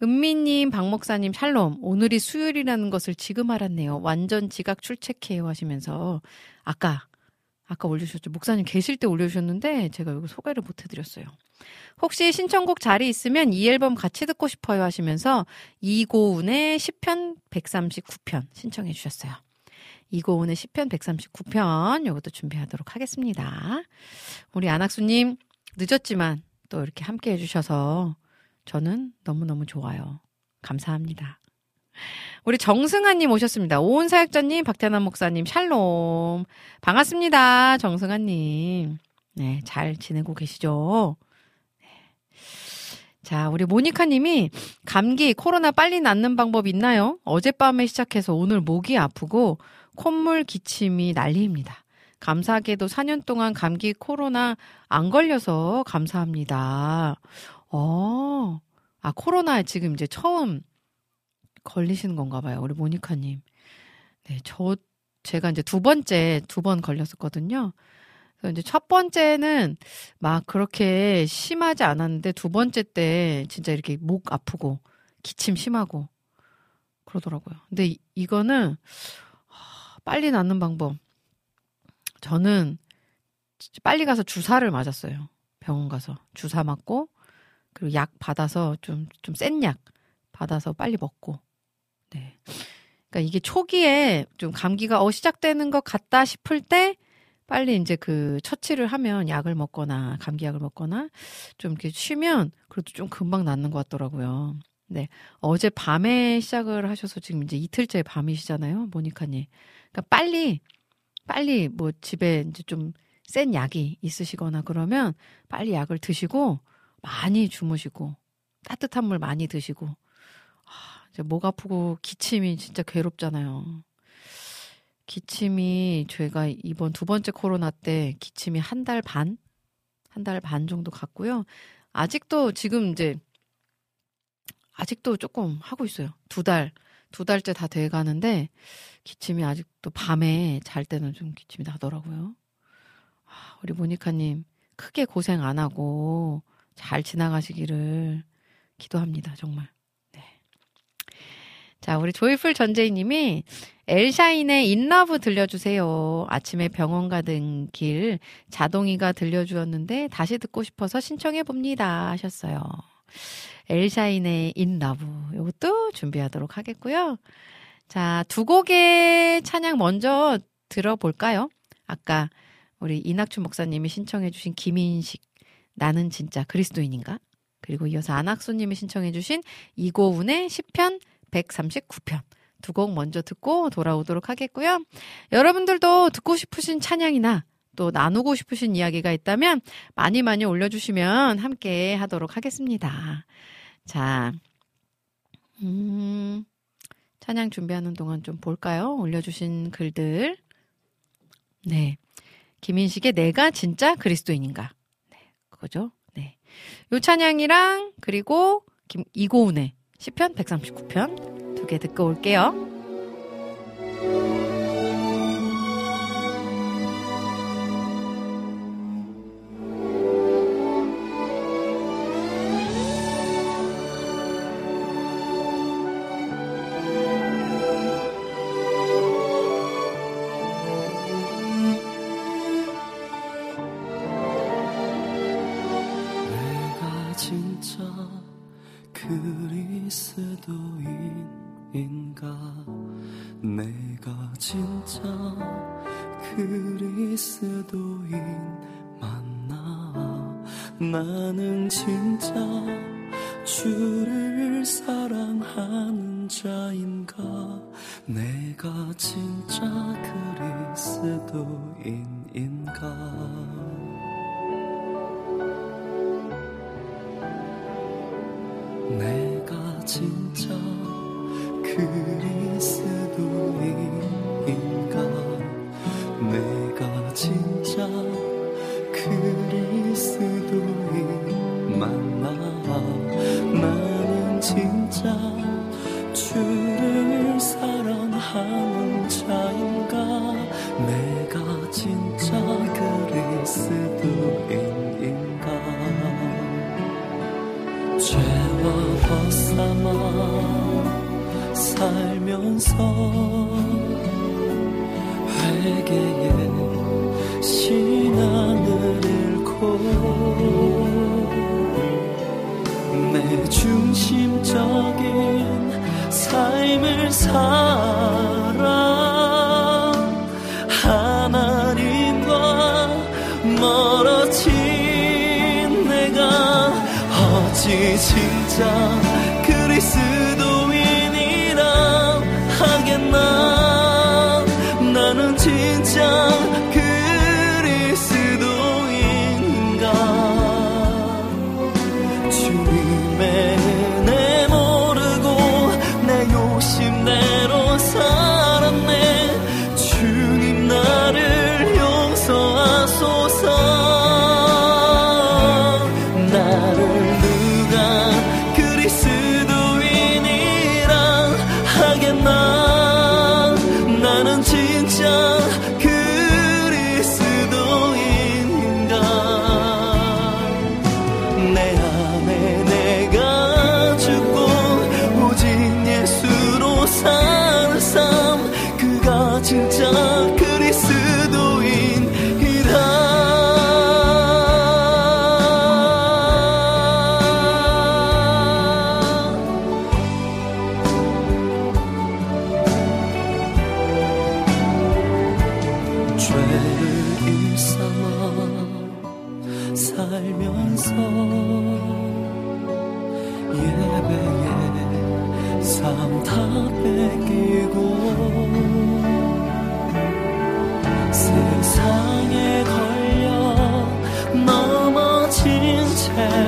은미님, 박 목사님, 샬롬. 오늘이 수요일이라는 것을 지금 알았네요. 완전 지각 출첵해요 하시면서 아까 아까 올려주셨죠. 목사님 계실 때 올려주셨는데 제가 여기 소개를 못 해드렸어요. 혹시 신청곡 자리 있으면 이 앨범 같이 듣고 싶어요 하시면서 이고운의 10편 139편 신청해 주셨어요. 이고운의 10편 139편 요것도 준비하도록 하겠습니다. 우리 안학수님 늦었지만 또 이렇게 함께 해주셔서 저는 너무너무 좋아요. 감사합니다. 우리 정승아님 오셨습니다. 오은 사역자님, 박태남 목사님, 샬롬. 반갑습니다. 정승아님. 네, 잘 지내고 계시죠? 네. 자, 우리 모니카 님이 감기, 코로나 빨리 낫는 방법 있나요? 어젯밤에 시작해서 오늘 목이 아프고 콧물, 기침이 난리입니다. 감사하게도 4년 동안 감기, 코로나 안 걸려서 감사합니다. 어, 아, 코로나 지금 이제 처음 걸리시는 건가 봐요. 우리 모니카 님. 네, 저, 제가 이제 두 번째, 두 번 걸렸었거든요. 그래서 이제 첫 번째는 막 그렇게 심하지 않았는데 두 번째 때 진짜 이렇게 목 아프고 기침 심하고 그러더라고요. 근데 이, 이거는 빨리 낫는 방법. 저는 빨리 가서 주사를 맞았어요. 병원 가서 주사 맞고 그리고 약 받아서 좀 좀 센 약 받아서 빨리 먹고 네. 그러니까 이게 초기에 좀 감기가 어 시작되는 것 같다 싶을 때 빨리 이제 그 처치를 하면 약을 먹거나 감기약을 먹거나 좀 이렇게 쉬면 그래도 좀 금방 낫는 것 같더라고요. 네. 어제 밤에 시작을 하셔서 지금 이제 이틀째 밤이시잖아요. 모니카님. 그러니까 빨리, 빨리 뭐 집에 이제 좀 센 약이 있으시거나 그러면 빨리 약을 드시고 많이 주무시고 따뜻한 물 많이 드시고 아, 목 아프고 기침이 진짜 괴롭잖아요. 기침이 저희가 이번 두 번째 코로나 때 기침이 한 달 반? 한 달 반 정도 갔고요. 아직도 지금 이제 아직도 조금 하고 있어요. 두 달, 두 달째 다 돼 가는데 기침이 아직도 밤에 잘 때는 좀 기침이 나더라고요. 아, 우리 모니카님 크게 고생 안 하고 잘 지나가시기를 기도합니다. 정말. 네. 자, 우리 Joyful 전재희님이 엘샤인의 In Love 들려주세요. 아침에 병원 가던 길 자동이가 들려주었는데 다시 듣고 싶어서 신청해 봅니다 하셨어요. 엘샤인의 In Love 이것도 준비하도록 하겠고요. 자, 두 곡의 찬양 먼저 들어볼까요? 아까 우리 이낙춘 목사님이 신청해 주신 김인식 나는 진짜 그리스도인인가? 그리고 이어서 안학수님이 신청해 주신 이고운의 10편 139편 두 곡 먼저 듣고 돌아오도록 하겠고요. 여러분들도 듣고 싶으신 찬양이나 또 나누고 싶으신 이야기가 있다면 많이 많이 올려주시면 함께 하도록 하겠습니다. 자, 음, 찬양 준비하는 동안 좀 볼까요? 올려주신 글들. 네. 김인식의 내가 진짜 그리스도인인가? 네, 그거죠. 네. 요 찬양이랑 그리고 김, 이고운의 10편 139편 두개 듣고 올게요. 살면서 예배에 삶 다 뺏기고 세상에 걸려 넘어진 채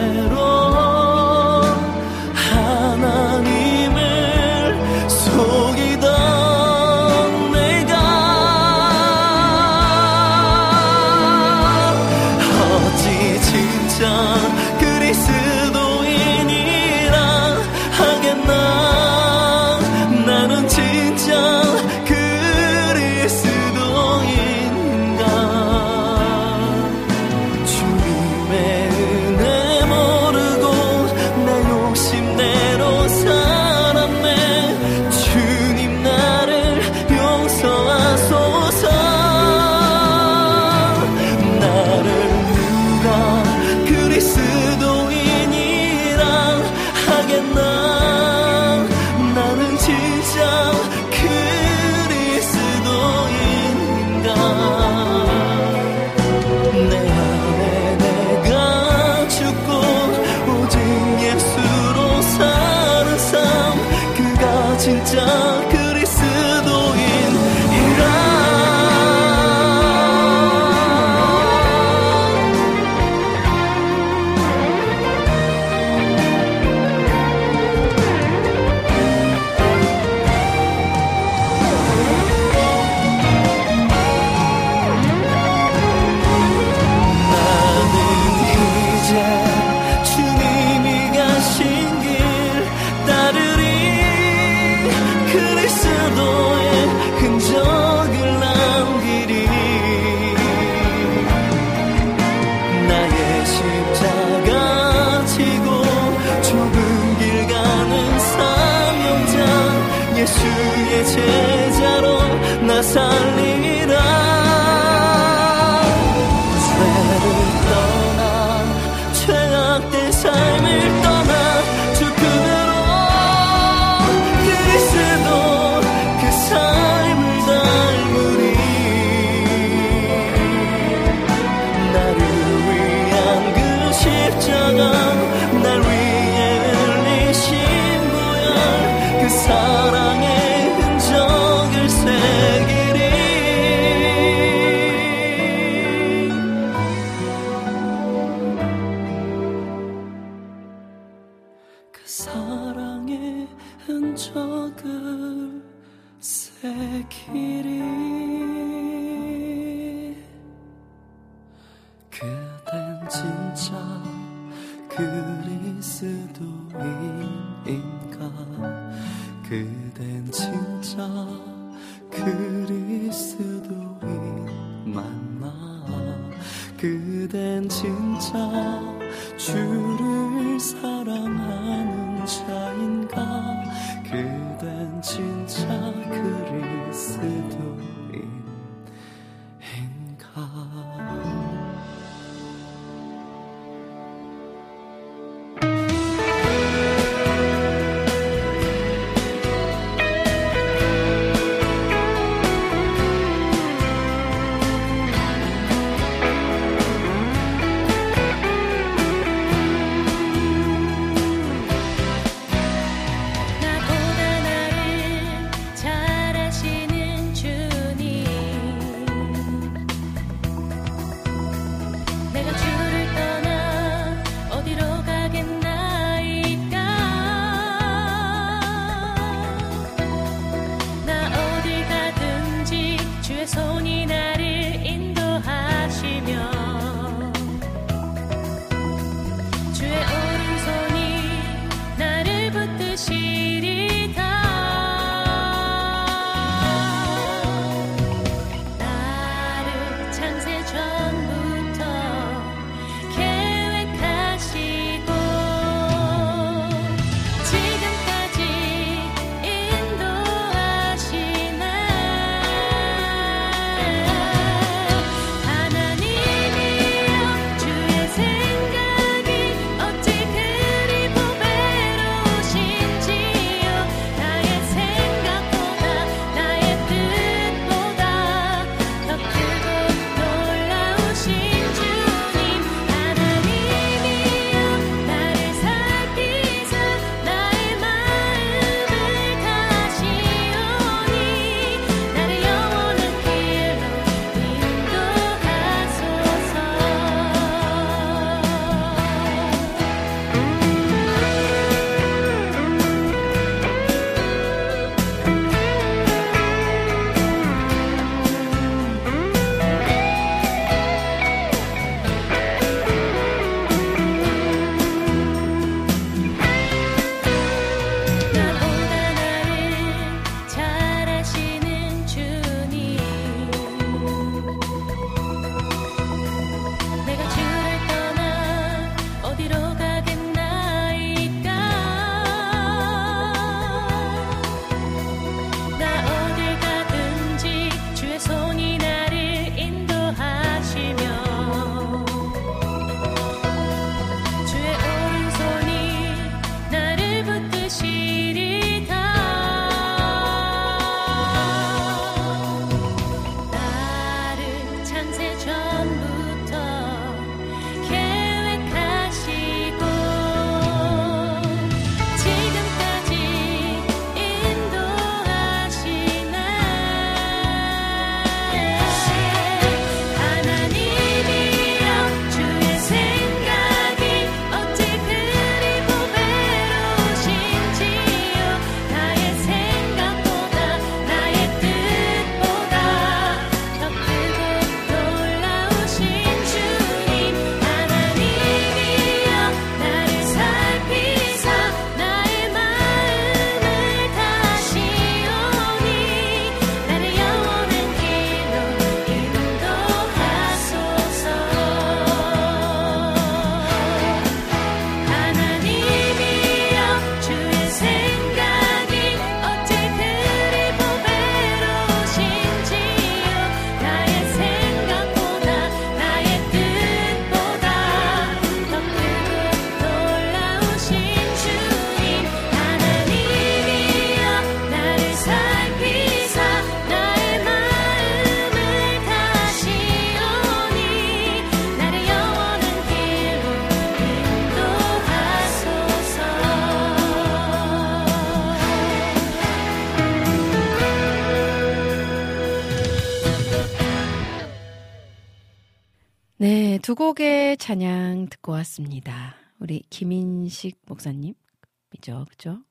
두 곡의 찬양 듣고 왔습니다. 우리 김인식 목사님이죠, 그죠?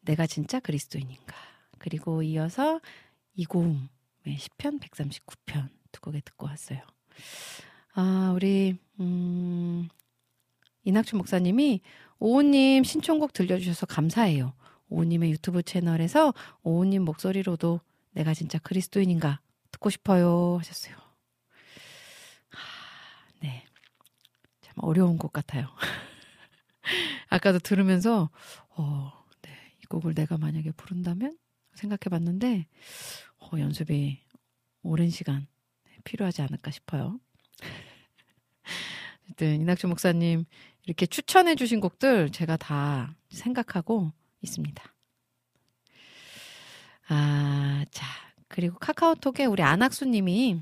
내가 진짜 그리스도인인가. 그리고 이어서 이고음의 시편 139편 두 곡에 듣고 왔어요. 아, 우리 음 이낙춘 목사님이 오우님 신청곡 들려주셔서 감사해요. 오우님의 유튜브 채널에서 오우님 목소리로도 내가 진짜 그리스도인인가 듣고 싶어요 하셨어요. 하, 네. 참 어려운 곡 같아요. 아까도 들으면서, 어, 네. 이 곡을 내가 만약에 부른다면? 생각해 봤는데, 어, 연습이 오랜 시간 필요하지 않을까 싶어요. 어쨌든, 이낙준 목사님, 이렇게 추천해 주신 곡들 제가 다 생각하고 있습니다. 아, 자. 그리고 카카오톡에 우리 안학수 님이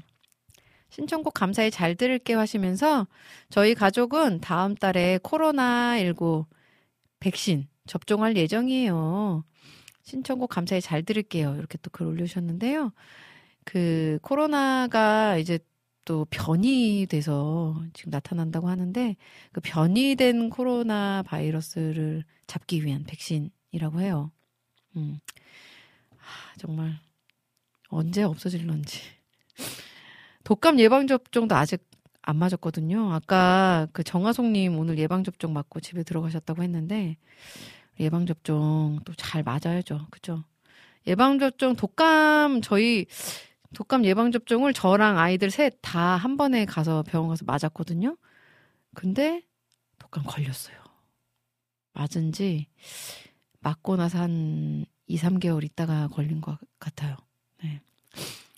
신청곡 감사히 잘 들을게요 하시면서 저희 가족은 다음 달에 코로나19 백신 접종할 예정이에요. 신청곡 감사히 잘 들을게요. 이렇게 또 글 올려주셨는데요. 그 코로나가 이제 또 변이돼서 지금 나타난다고 하는데 그 변이된 코로나 바이러스를 잡기 위한 백신이라고 해요. 음. 아, 정말 언제 없어질런지. 독감 예방접종도 아직 안 맞았거든요. 아까 그 정화송님 오늘 예방접종 맞고 집에 들어가셨다고 했는데, 예방접종 또 잘 맞아야죠. 그죠? 예방접종, 독감, 저희, 독감 예방접종을 저랑 아이들 셋 다 한 번에 가서 병원 가서 맞았거든요. 근데 독감 걸렸어요. 맞은 지 맞고 나서 한 2, 3개월 있다가 걸린 것 같아요. 네.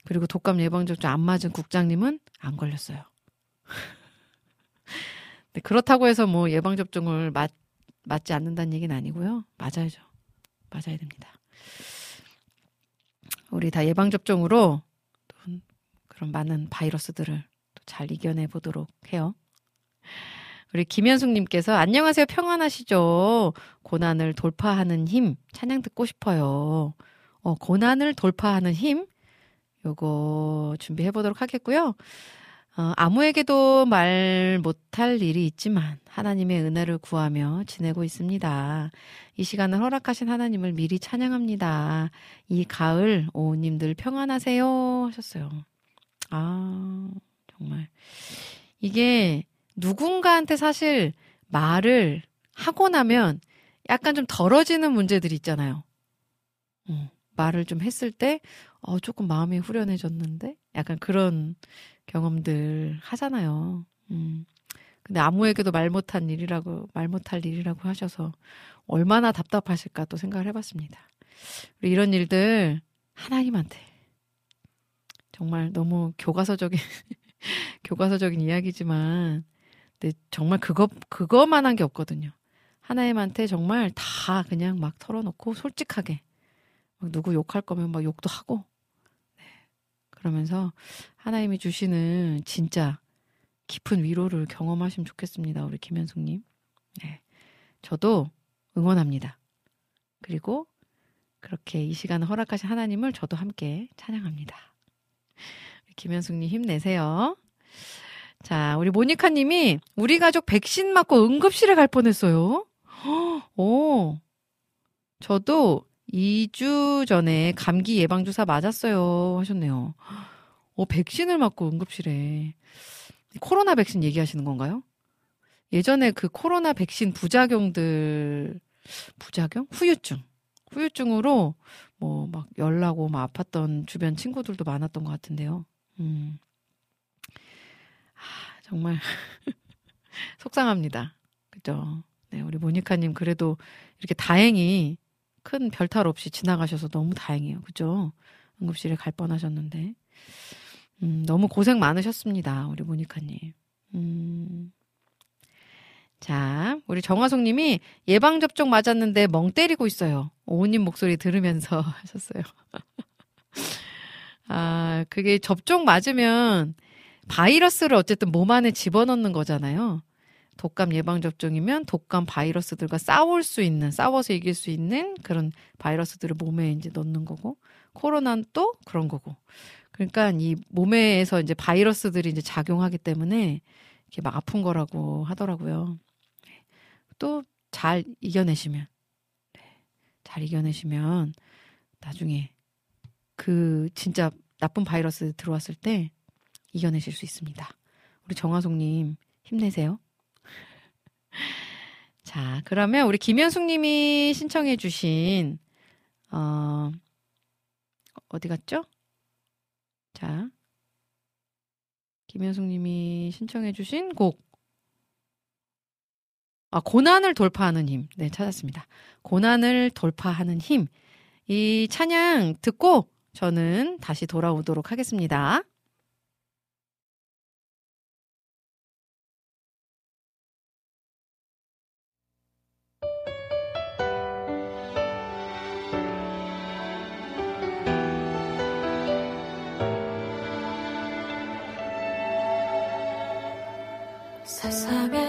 그리고 독감 예방접종 안 맞은 국장님은 안 걸렸어요. 네, 그렇다고 해서 뭐 예방접종을 맞, 맞지 않는다는 얘기는 아니고요. 맞아야죠. 맞아야 됩니다. 우리 다 예방접종으로 그런 많은 바이러스들을 잘 이겨내 보도록 해요. 우리 김현숙님께서 안녕하세요. 평안하시죠? 고난을 돌파하는 힘 찬양 듣고 싶어요. 어, 고난을 돌파하는 힘 요거 준비해 보도록 하겠고요. 어, 아무에게도 말 못할 일이 있지만 하나님의 은혜를 구하며 지내고 있습니다. 이 시간을 허락하신 하나님을 미리 찬양합니다. 이 가을 오우님들 평안하세요 하셨어요. 아 정말 이게 누군가한테 사실 말을 하고 나면 약간 좀 덜어지는 문제들이 있잖아요. 어, 말을 좀 했을 때, 어, 조금 마음이 후련해졌는데? 약간 그런 경험들 하잖아요. 음. 근데 아무에게도 말 못한 일이라고, 말 못할 일이라고 하셔서 얼마나 답답하실까 또 생각을 해봤습니다. 우리 이런 일들 하나님한테 정말 너무 교과서적인, 교과서적인 이야기지만, 근데 정말 그거, 그거만 한 게 없거든요. 하나님한테 정말 다 그냥 막 털어놓고 솔직하게 누구 욕할 거면 막 욕도 하고 네. 그러면서 하나님이 주시는 진짜 깊은 위로를 경험하시면 좋겠습니다. 우리 김현숙님. 네. 저도 응원합니다. 그리고 그렇게 이 시간을 허락하신 하나님을 저도 함께 찬양합니다. 김현숙님 힘내세요. 자, 우리 모니카 님이 우리 가족 백신 맞고 응급실에 갈 뻔했어요. 오. 저도 2주 전에 감기 예방주사 맞았어요. 하셨네요. 어, 백신을 맞고 응급실에. 코로나 백신 얘기하시는 건가요? 예전에 그 코로나 백신 부작용들, 부작용? 후유증. 후유증으로 뭐 막 열나고 막 아팠던 주변 친구들도 많았던 것 같은데요. 음. 아, 정말 속상합니다. 그죠? 네, 우리 모니카님 그래도 이렇게 다행히 큰 별탈 없이 지나가셔서 너무 다행이에요. 그죠? 응급실에 갈 뻔하셨는데. 음, 너무 고생 많으셨습니다. 우리 모니카님. 음. 자, 우리 정화송 님이 예방접종 맞았는데 멍 때리고 있어요. 오우님 목소리 들으면서 하셨어요. 아, 그게 접종 맞으면 바이러스를 어쨌든 몸 안에 집어넣는 거잖아요. 독감 예방 접종이면 독감 바이러스들과 싸울 수 있는, 싸워서 이길 수 있는 그런 바이러스들을 몸에 이제 넣는 거고, 코로나는 또 그런 거고. 그러니까 이 몸에서 이제 바이러스들이 이제 작용하기 때문에 이렇게 막 아픈 거라고 하더라고요. 또 잘 이겨내시면, 네, 잘 이겨내시면 나중에 그 진짜 나쁜 바이러스 들어왔을 때 이겨내실 수 있습니다. 우리 정화송님 힘내세요. 자, 그러면 우리 김현숙 님이 신청해 주신 어 어디 갔죠? 자, 김현숙 님이 신청해 주신 곡. 아, 고난을 돌파하는 힘. 네, 찾았습니다. 고난을 돌파하는 힘. 이 찬양 듣고 저는 다시 돌아오도록 하겠습니다. 세상에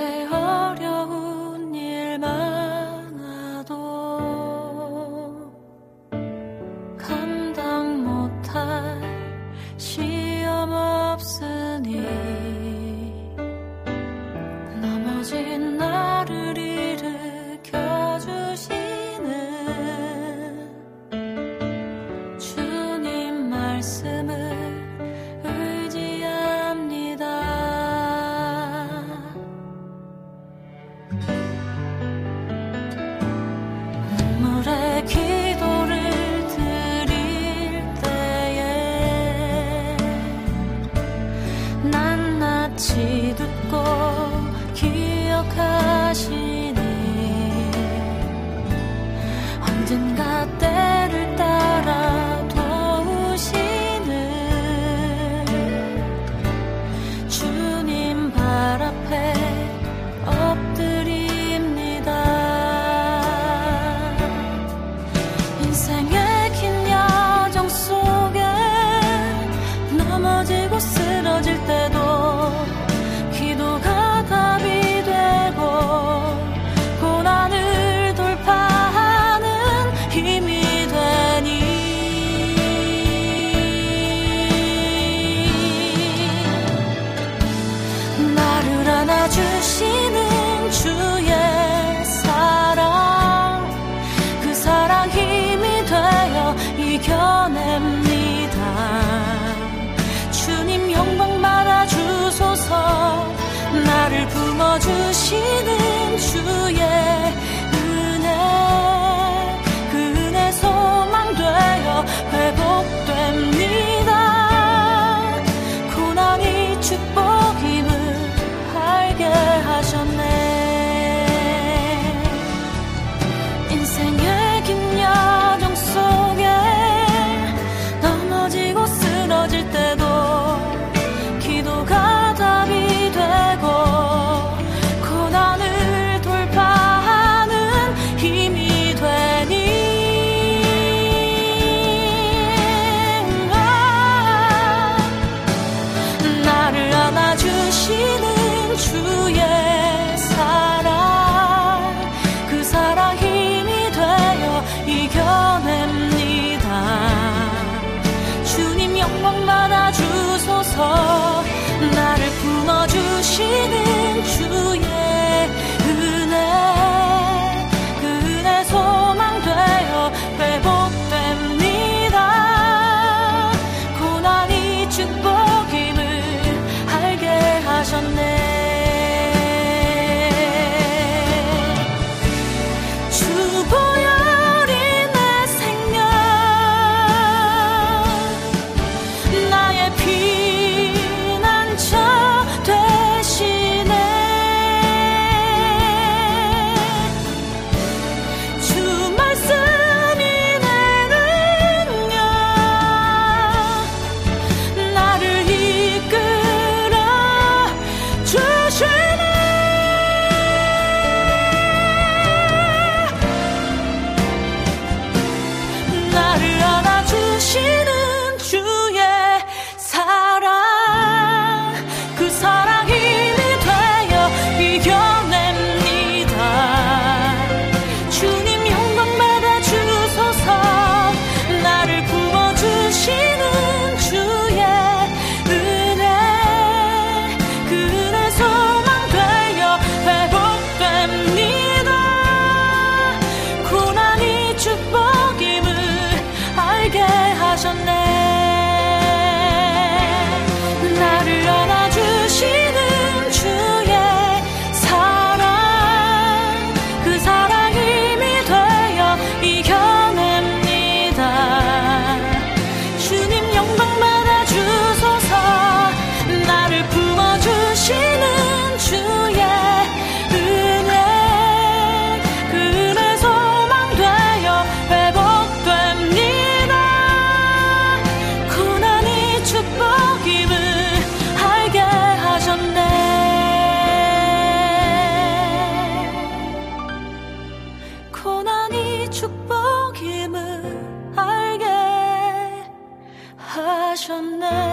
하셨네.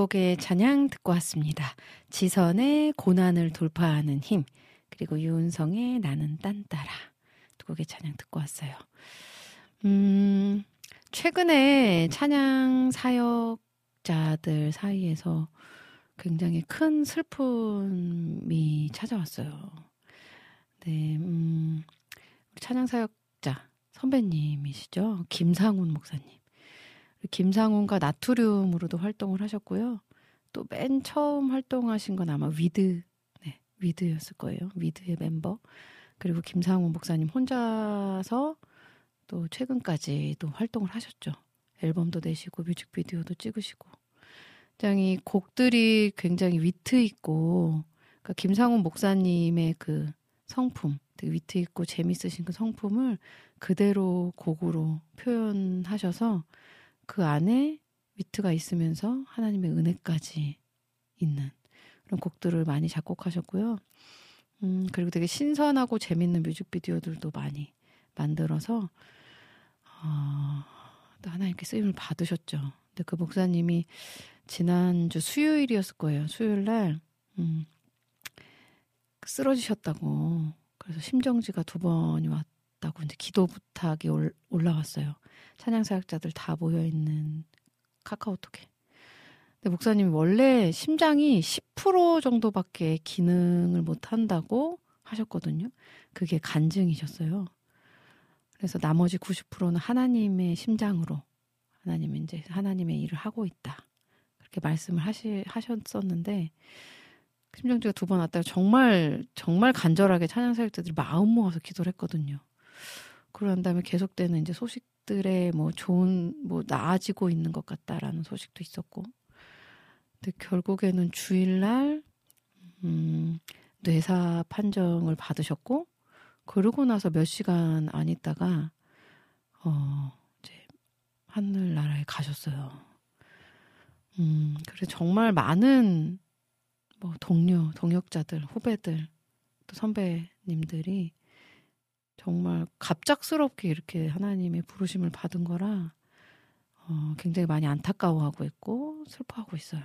곡의 찬양 듣고 왔습니다. 지선의 고난을 돌파하는 힘, 그리고 유은성의 나는 딴따라. 두 곡의 찬양 듣고 왔어요. 음, 최근에 찬양 사역자들 사이에서 굉장히 큰 슬픔이 찾아왔어요. 네, 음, 찬양 사역자 선배님이시죠. 김상훈 목사님. 김상훈과 나트륨으로도 활동을 하셨고요. 또 맨 처음 활동하신 건 아마 위드, 네, 위드였을 거예요. 위드의 멤버. 그리고 김상훈 목사님 혼자서 또 최근까지도 활동을 하셨죠. 앨범도 내시고 뮤직비디오도 찍으시고. 굉장히 곡들이 굉장히 위트 있고 그러니까 김상훈 목사님의 그 성품, 되게 위트 있고 재밌으신 그 성품을 그대로 곡으로 표현하셔서 그 안에 위트가 있으면서 하나님의 은혜까지 있는 그런 곡들을 많이 작곡하셨고요. 음, 그리고 되게 신선하고 재밌는 뮤직비디오들도 많이 만들어서 어, 또 하나님께 쓰임을 받으셨죠. 근데 그 목사님이 지난주 수요일이었을 거예요. 수요일 날 음, 쓰러지셨다고. 그래서 심정지가 두 번이 왔다고 이제 기도 부탁이 올, 올라왔어요. 찬양 사역자들 다 모여 있는 카카오톡에. 근데 목사님이 원래 심장이 10% 정도밖에 기능을 못 한다고 하셨거든요. 그게 간증이셨어요. 그래서 나머지 90%는 하나님의 심장으로 하나님은 이제 하나님의 일을 하고 있다. 그렇게 말씀을 하시, 하셨었는데 심정지가 두 번 왔다가 정말 정말 간절하게 찬양 사역자들이 마음 모아서 기도를 했거든요. 그런 다음에 계속되는 이제 소식 들에 뭐 좋은 뭐 나아지고 있는 것 같다라는 소식도 있었고, 근데 결국에는 주일날 음, 뇌사 판정을 받으셨고, 그러고 나서 몇 시간 안 있다가 어 이제 하늘나라에 가셨어요. 음, 그래 정말 많은 뭐 동료, 동역자들, 후배들, 또 선배님들이 정말 갑작스럽게 이렇게 하나님의 부르심을 받은 거라 어, 굉장히 많이 안타까워하고 있고 슬퍼하고 있어요.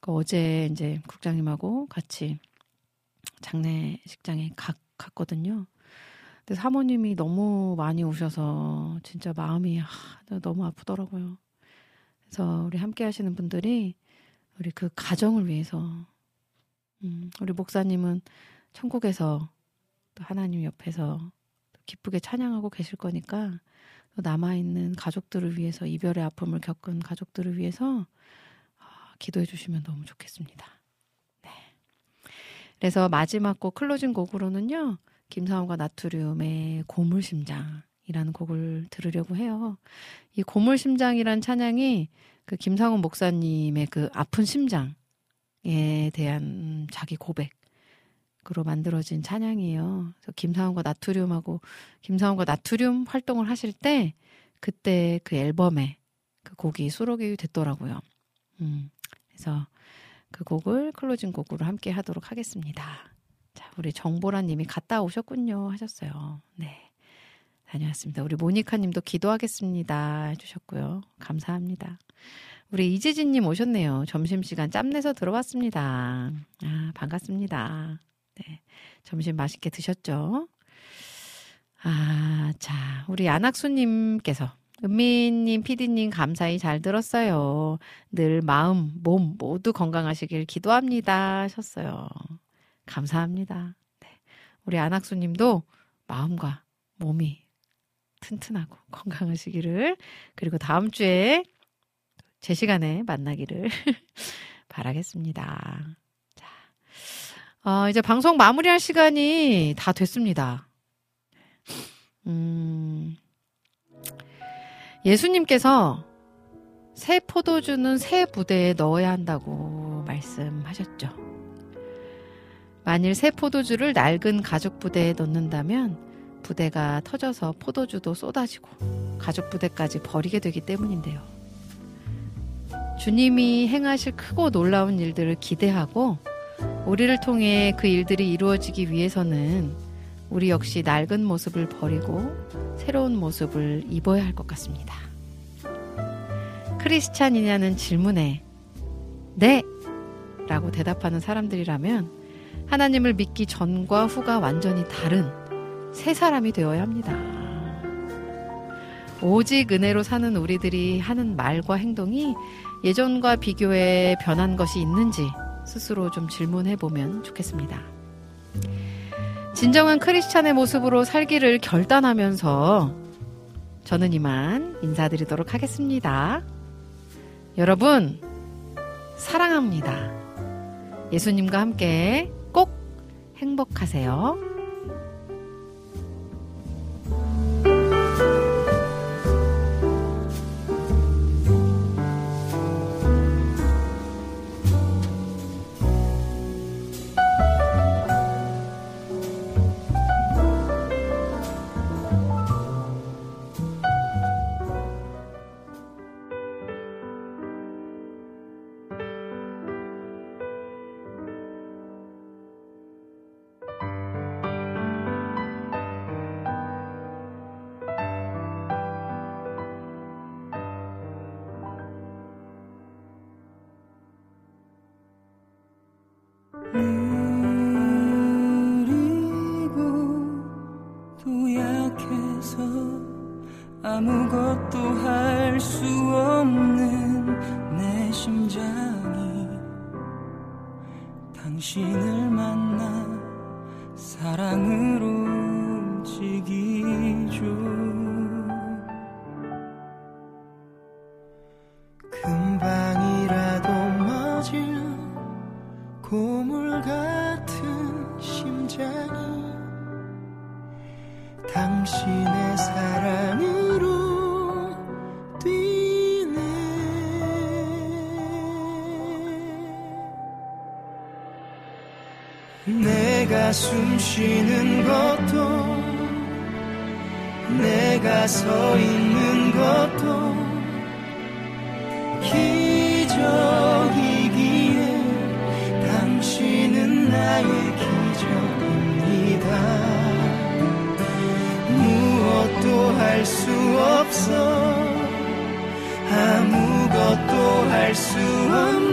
그 어제 이제 국장님하고 같이 장례식장에 가, 갔거든요. 근데 사모님이 너무 많이 오셔서 진짜 마음이 아, 너무 아프더라고요. 그래서 우리 함께 하시는 분들이 우리 그 가정을 위해서 음, 우리 목사님은 천국에서 또 하나님 옆에서 기쁘게 찬양하고 계실 거니까 남아있는 가족들을 위해서 이별의 아픔을 겪은 가족들을 위해서 아, 기도해 주시면 너무 좋겠습니다. 네. 그래서 마지막 곡 closing 곡으로는요. 김상훈과 나트륨의 고물심장이라는 곡을 들으려고 해요. 이 고물심장이란 찬양이 그 김상훈 목사님의 그 아픈 심장에 대한 자기 고백 으로 만들어진 찬양이에요. 그래서 김상훈과 나트륨하고 김상훈과 나트륨 활동을 하실 때 그때 그 앨범에 그 곡이 수록이 됐더라고요. 음, 그래서 그 곡을 클로징 곡으로 함께 하도록 하겠습니다. 자, 우리 정보란 님이 갔다 오셨군요 하셨어요. 네. 다녀왔습니다. 우리 모니카 님도 기도하겠습니다 해주셨고요. 감사합니다. 우리 이재진 님 오셨네요. 점심시간 짬내서 들어왔습니다. 아, 반갑습니다. 네. 점심 맛있게 드셨죠? 아, 자, 우리 안학수 님께서 은미님, 피디님 감사히 잘 들었어요. 늘 마음, 몸 모두 건강하시길 기도합니다. 하셨어요. 감사합니다. 네. 우리 안학수 님도 마음과 몸이 튼튼하고 건강하시기를 그리고 다음 주에 제 시간에 만나기를 바라겠습니다. 자, 어, 이제 방송 마무리할 시간이 다 됐습니다. 음, 예수님께서 새 포도주는 새 부대에 넣어야 한다고 말씀하셨죠. 만일 새 포도주를 낡은 가죽 부대에 넣는다면 부대가 터져서 포도주도 쏟아지고 가족 부대까지 버리게 되기 때문인데요. 주님이 행하실 크고 놀라운 일들을 기대하고 우리를 통해 그 일들이 이루어지기 위해서는 우리 역시 낡은 모습을 버리고 새로운 모습을 입어야 할 것 같습니다. 크리스찬이냐는 질문에 네! 라고 대답하는 사람들이라면 하나님을 믿기 전과 후가 완전히 다른 새 사람이 되어야 합니다. 오직 은혜로 사는 우리들이 하는 말과 행동이 예전과 비교해 변한 것이 있는지 스스로 좀 질문해 보면 좋겠습니다. 진정한 크리스찬의 모습으로 살기를 결단하면서 저는 이만 인사드리도록 하겠습니다. 여러분, 사랑합니다. 예수님과 함께 꼭 행복하세요. 숨 쉬는 것도 내가 서 있는 것도 기적이기에 당신은 나의 기적입니다. 무엇도 할 수 없어. 아무것도 할 수 없는